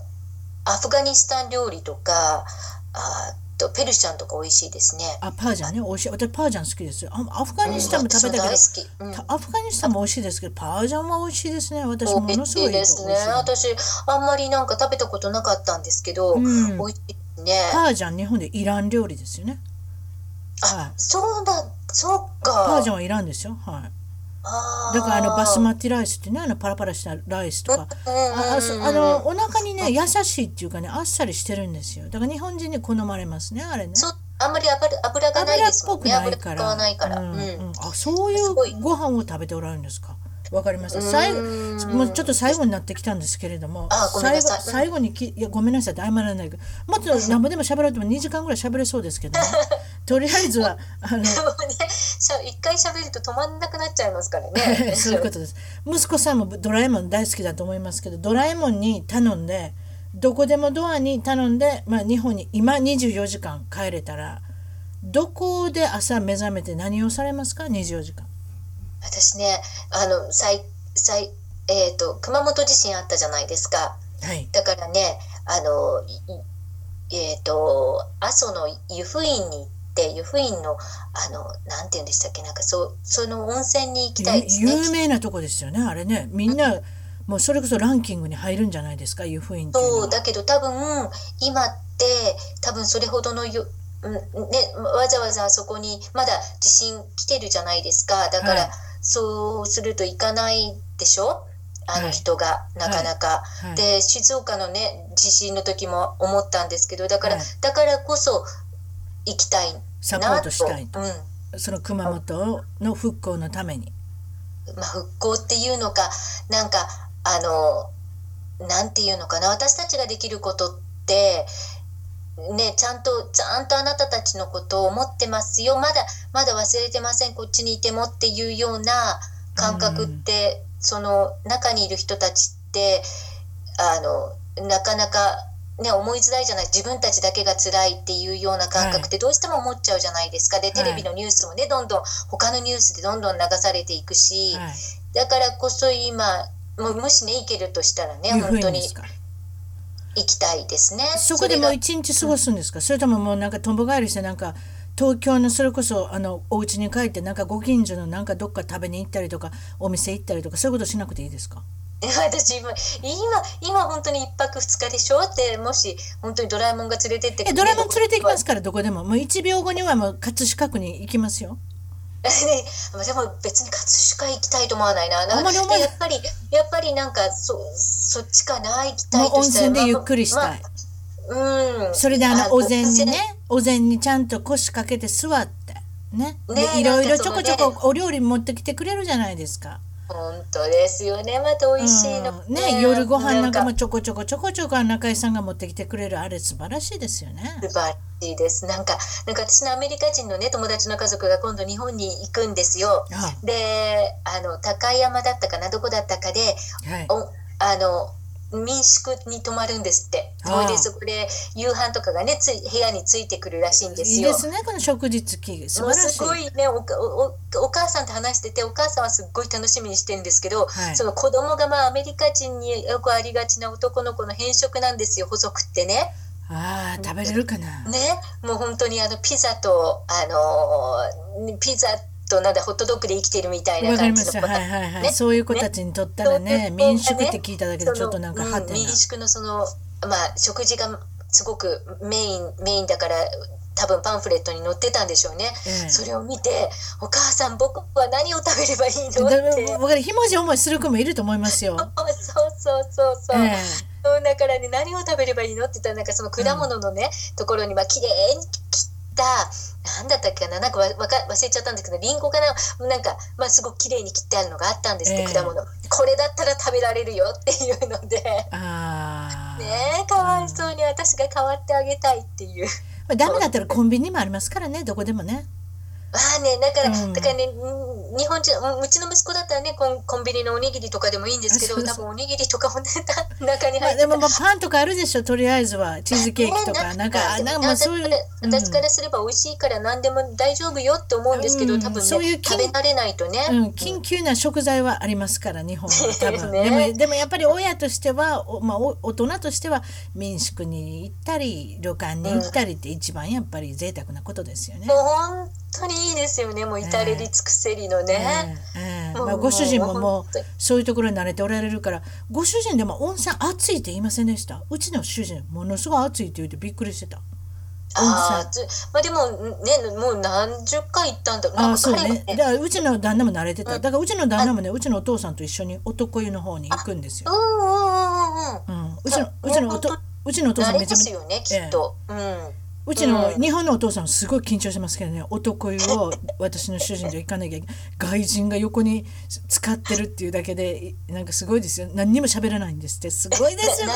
アフガニスタン料理とか、あとペルシャンとか美味しいですね。あパージャンね美味しい私パージャン好きですよあアフガニスタンも食べたけど、私も大好き。うんたアフガニスタンも美味しいですけどパージャンは美味しいですね私ものすごいいですね。私、あんまりなんか食べたことなかったんですけど、うん美味しいね。パージャン日本でイラン料理ですよね。はいあ、そうだ、そうか。パージャンはイランですよ。はい。だからあのバスマティライスってねあのパラパラしたライスとか。ああそあのお腹にね優しいっていうかねあっさりしてるんですよ。だから日本人に好まれますねあれね。あんまり油油がないですもんね。ぽくない油使からわないから。うんうん。うん。あそういうご飯を食べておられるんですか？わかりました最後うんもうちょっと最後になってきたんですけれども最後最後にきいやごめんなさいって謝らないけどもっと何ぼでも喋ろうとも2時間ぐらい喋れそうですけどね とりあえずはあのね、しゃ一回喋ると止まんなくなっちゃいますからね。そういうことです。息子さんもドラえもん大好きだと思いますけど、ドラえもんに頼んで、どこでもドアに頼んで、まあ、日本に今24時間帰れたら、どこで朝目覚めて何をされますか ?24 時間。私ね、あの、最、最、えっ、と、熊本地震あったじゃないですか。はい。だからね、あの、いえっ、と、阿蘇の湯布院に行って、湯布院の、あの、なんて言うんでしたっけ、なんかそう、その温泉に行きたいですね。有名なとこですよね、あれね。みんな、もうそれこそランキングに入るんじゃないですか、湯布院ってそう、だけど多分、今って、多分それほどのゆ、うんね、わざわざあそこに、まだ地震来てるじゃないですか。だから、はいそうすると行かないでしょ？あはいの人が、なかなか。はいで、静岡のね、地震の時も思ったんですけど、だから、はいだからこそ行きたいサポー。トしたいと。うん。その熊本の復興のために。まあ、復興っていうのかなんかあのなんていうのかな私たちができることってねちゃんとちゃんとあなたたちのことを思ってますよ。まだまだ忘れてません。こっちにいてもっていうような感覚って、その中にいる人たちってあのなかなかね、思いづらいじゃない。自分たちだけが辛いっていうような感覚ってどうしても思っちゃうじゃないですか。でテレビのニュースもねどんどん他のニュースでどんどん流されていくし、はい。だからこそ今もうもしね行けるとしたらね本当に。行きたいですね。そこでもう一日過ごすんですか？それとももうなんかとんぼ返りしてなんか東京のそれこそあのお家に帰ってなんかご近所のなんかどっか食べに行ったりとかお店行ったりとかそういうことしなくていいですか？私今今今本当に一泊二日でしょ？ってもし本当にドラえもんが連れてってえドラえもん連れて行きますからどこでも。もう1秒後にはもう葛飾区に行きますよ。ね、でも別に葛飾行きたいと思わないな。なんかあんまり思わやっぱりやっぱりなんかそそっちかな行きたもいうと温泉でゆっくりしたい、まあまあうん。それであのお膳に温ねお膳にちゃんと腰掛けて座ってねねでいろいろちょこちょこお料理持ってきてくれるじゃないですか。本当ですよね。また美味しいの。うんね夜ご飯なんかもちょこちょこちょこちょこ中井さんが持ってきてくれるあれ素晴らしいですよね。素晴らしいです。なんか、なんか私のアメリカ人のね、友達の家族が今度日本に行くんですよ。あで、あの、高山だったかな、どこだったかで、はいおあの、民宿に泊まるんですって。それでそこで夕飯とかがね、つい部屋についてくるらしいんですよ。いいですねこの食事付き素もう晴らしい。すごいねおかおおお母さんと話しててお母さんはすっごい楽しみにしてるんですけど、はいその子供がまあアメリカ人によくありがちな男の子の変色なんですよ細くってね。ああ食べれるかな。ねもう本当にあのピザとあのーピザとなんだホットドッグで生きてるみたいな感じの子た。はいはいはい。ねそういう子たちにとったらねそう民宿って聞いただけでちょっとなんかはてな。うん民宿のそのまあ食事がすごくメインメインだから多分パンフレットに載ってたんでしょうね、ええそれを見て「お母さん僕は何を食べればいいの?」だってひもじ思いする子もいると思いますよ。そうそうそうそう、えそうだからね何を食べればいいのって言ったらなんかその果物のね、ところにまあ綺麗に切なんだったっけななんかわわか忘れちゃったんですけどリンゴかな？なんかまあすごく綺麗に切ってあるのがあったんですって、ええ果物これだったら食べられるよっていうのであ。ねえかわいそうに私が代わってあげたいっていう。まあダメだったらコンビニもありますからねどこでもね。まあね、だから、うんだからね、うん日本人、うちの息子だったらね、コンコンビニのおにぎりとかでもいいんですけど、多分おにぎりとかもね、た中にまあ入ってた。でもまあパンとかあるでしょとりあえずは。チーズケーキとかなんかあなんかまあそういう。私からすれば美味しいから何でも大丈夫よって思うんですけど、うん。多分ねそういう食べ慣れないとね、うん、緊急な食材はありますから日本は。多分、ね。でもでもやっぱり親としては、おまあ、お大人としては民宿に行ったり旅館に行ったりって一番やっぱり贅沢なことですよね。もう本当にいいですよね。もう至れり尽くせりのね、ええええもうまあ、ご主人ももうそういうところに慣れておられるからご主人でも温泉暑いって言いませんでした？うちの主人ものすごい暑いって言ってびっくりしてた。ああ、まあでもね、もう何十回行ったんだあそうね。だからうちの旦那も慣れてた。だからうちの旦那もね、うちのお父さんと一緒に男湯の方に行くんですよ。うんうんうんうん。うちのうちのおとうちのお父さんめちゃめちゃ。よね、きっと。うん。うちの日本のお父さんすごい緊張してますけどね。男湯を私の主人と行かなきゃ外人が横に使ってるっていうだけでなんかすごいですよ。何にも喋らないんですって。すごいですよ。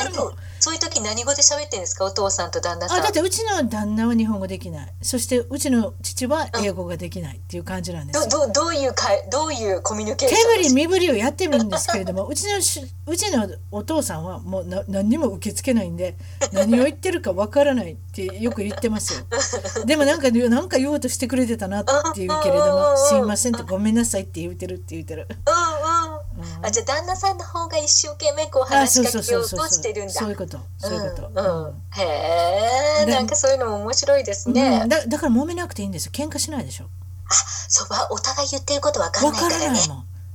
そういう時何語で喋ってんですか？お父さんと旦那さんあだってうちの旦那は日本語できない。そしてうちの父は英語ができないっていう感じなんですどどういうかどういうコミュニケーション？手振り身振りをやってみるんですけれどもうちのうちのお父さんはもうな何にも受け付けないんで何を言ってるかわからないってよく言ってますよでもなんかなんか言おうとしてくれてたなっていうけれども「すいません」って「ごめんなさい」って言うてるって言うてる。うんうん、あじゃあ旦那さんの方が一生懸命こう話しかけようとしてるんだ。そういうことそういうこと。うんうん、へえなんかそういうのも面白いですね。うん、だだから揉めなくていいんですよ喧嘩しないでしょ。あそうお互い言ってることわかんないからね。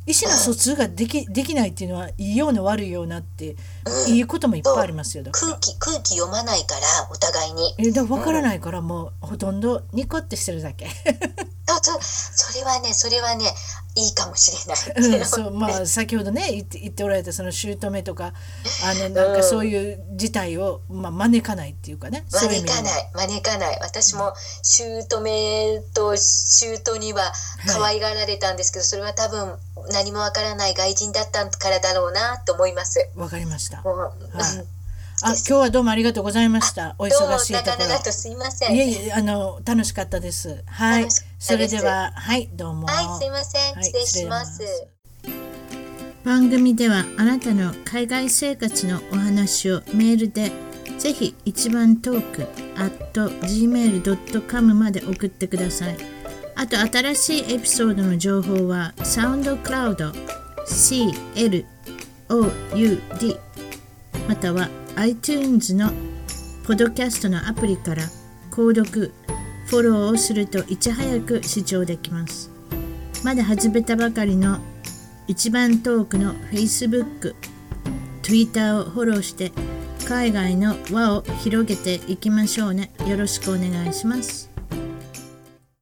意思の疎通ができできないっていうのはいいような悪いようなって、うん、いいこともいっぱいありますよ。空気空気読まないからお互いに。えだ分からないから、もうほとんどニコってしてるだけ。そそれはねそれはねいいかもしれない、うん、そうまあ先ほどね言って言っておられたその姑とかあのなんかそういう事態を、まあ、招かないっていうかね。招かない。招かない。私も姑と姑には可愛がられたんですけど、はい、それは多分何もわからない外人だったからだろうなと思います。わかりました、はい。あ、今日はどうもありがとうございました。お忙しいところ。とすいません。いえいえ、あの楽しかったです。はい。それでは、はい、どうも。はい、すいません。失礼します。番組ではあなたの海外生活のお話をメールでぜひ一番トーク at gmail.com まで送ってください。あと新しいエピソードの情報はサウンドクラウド CLOUD または iTunes のポッドキャストのアプリから購読、フォローをするといち早く視聴できます。まだ始めたばかりの一番遠くの Facebook、Twitter をフォローして海外の輪を広げていきましょうね。よろしくお願いします。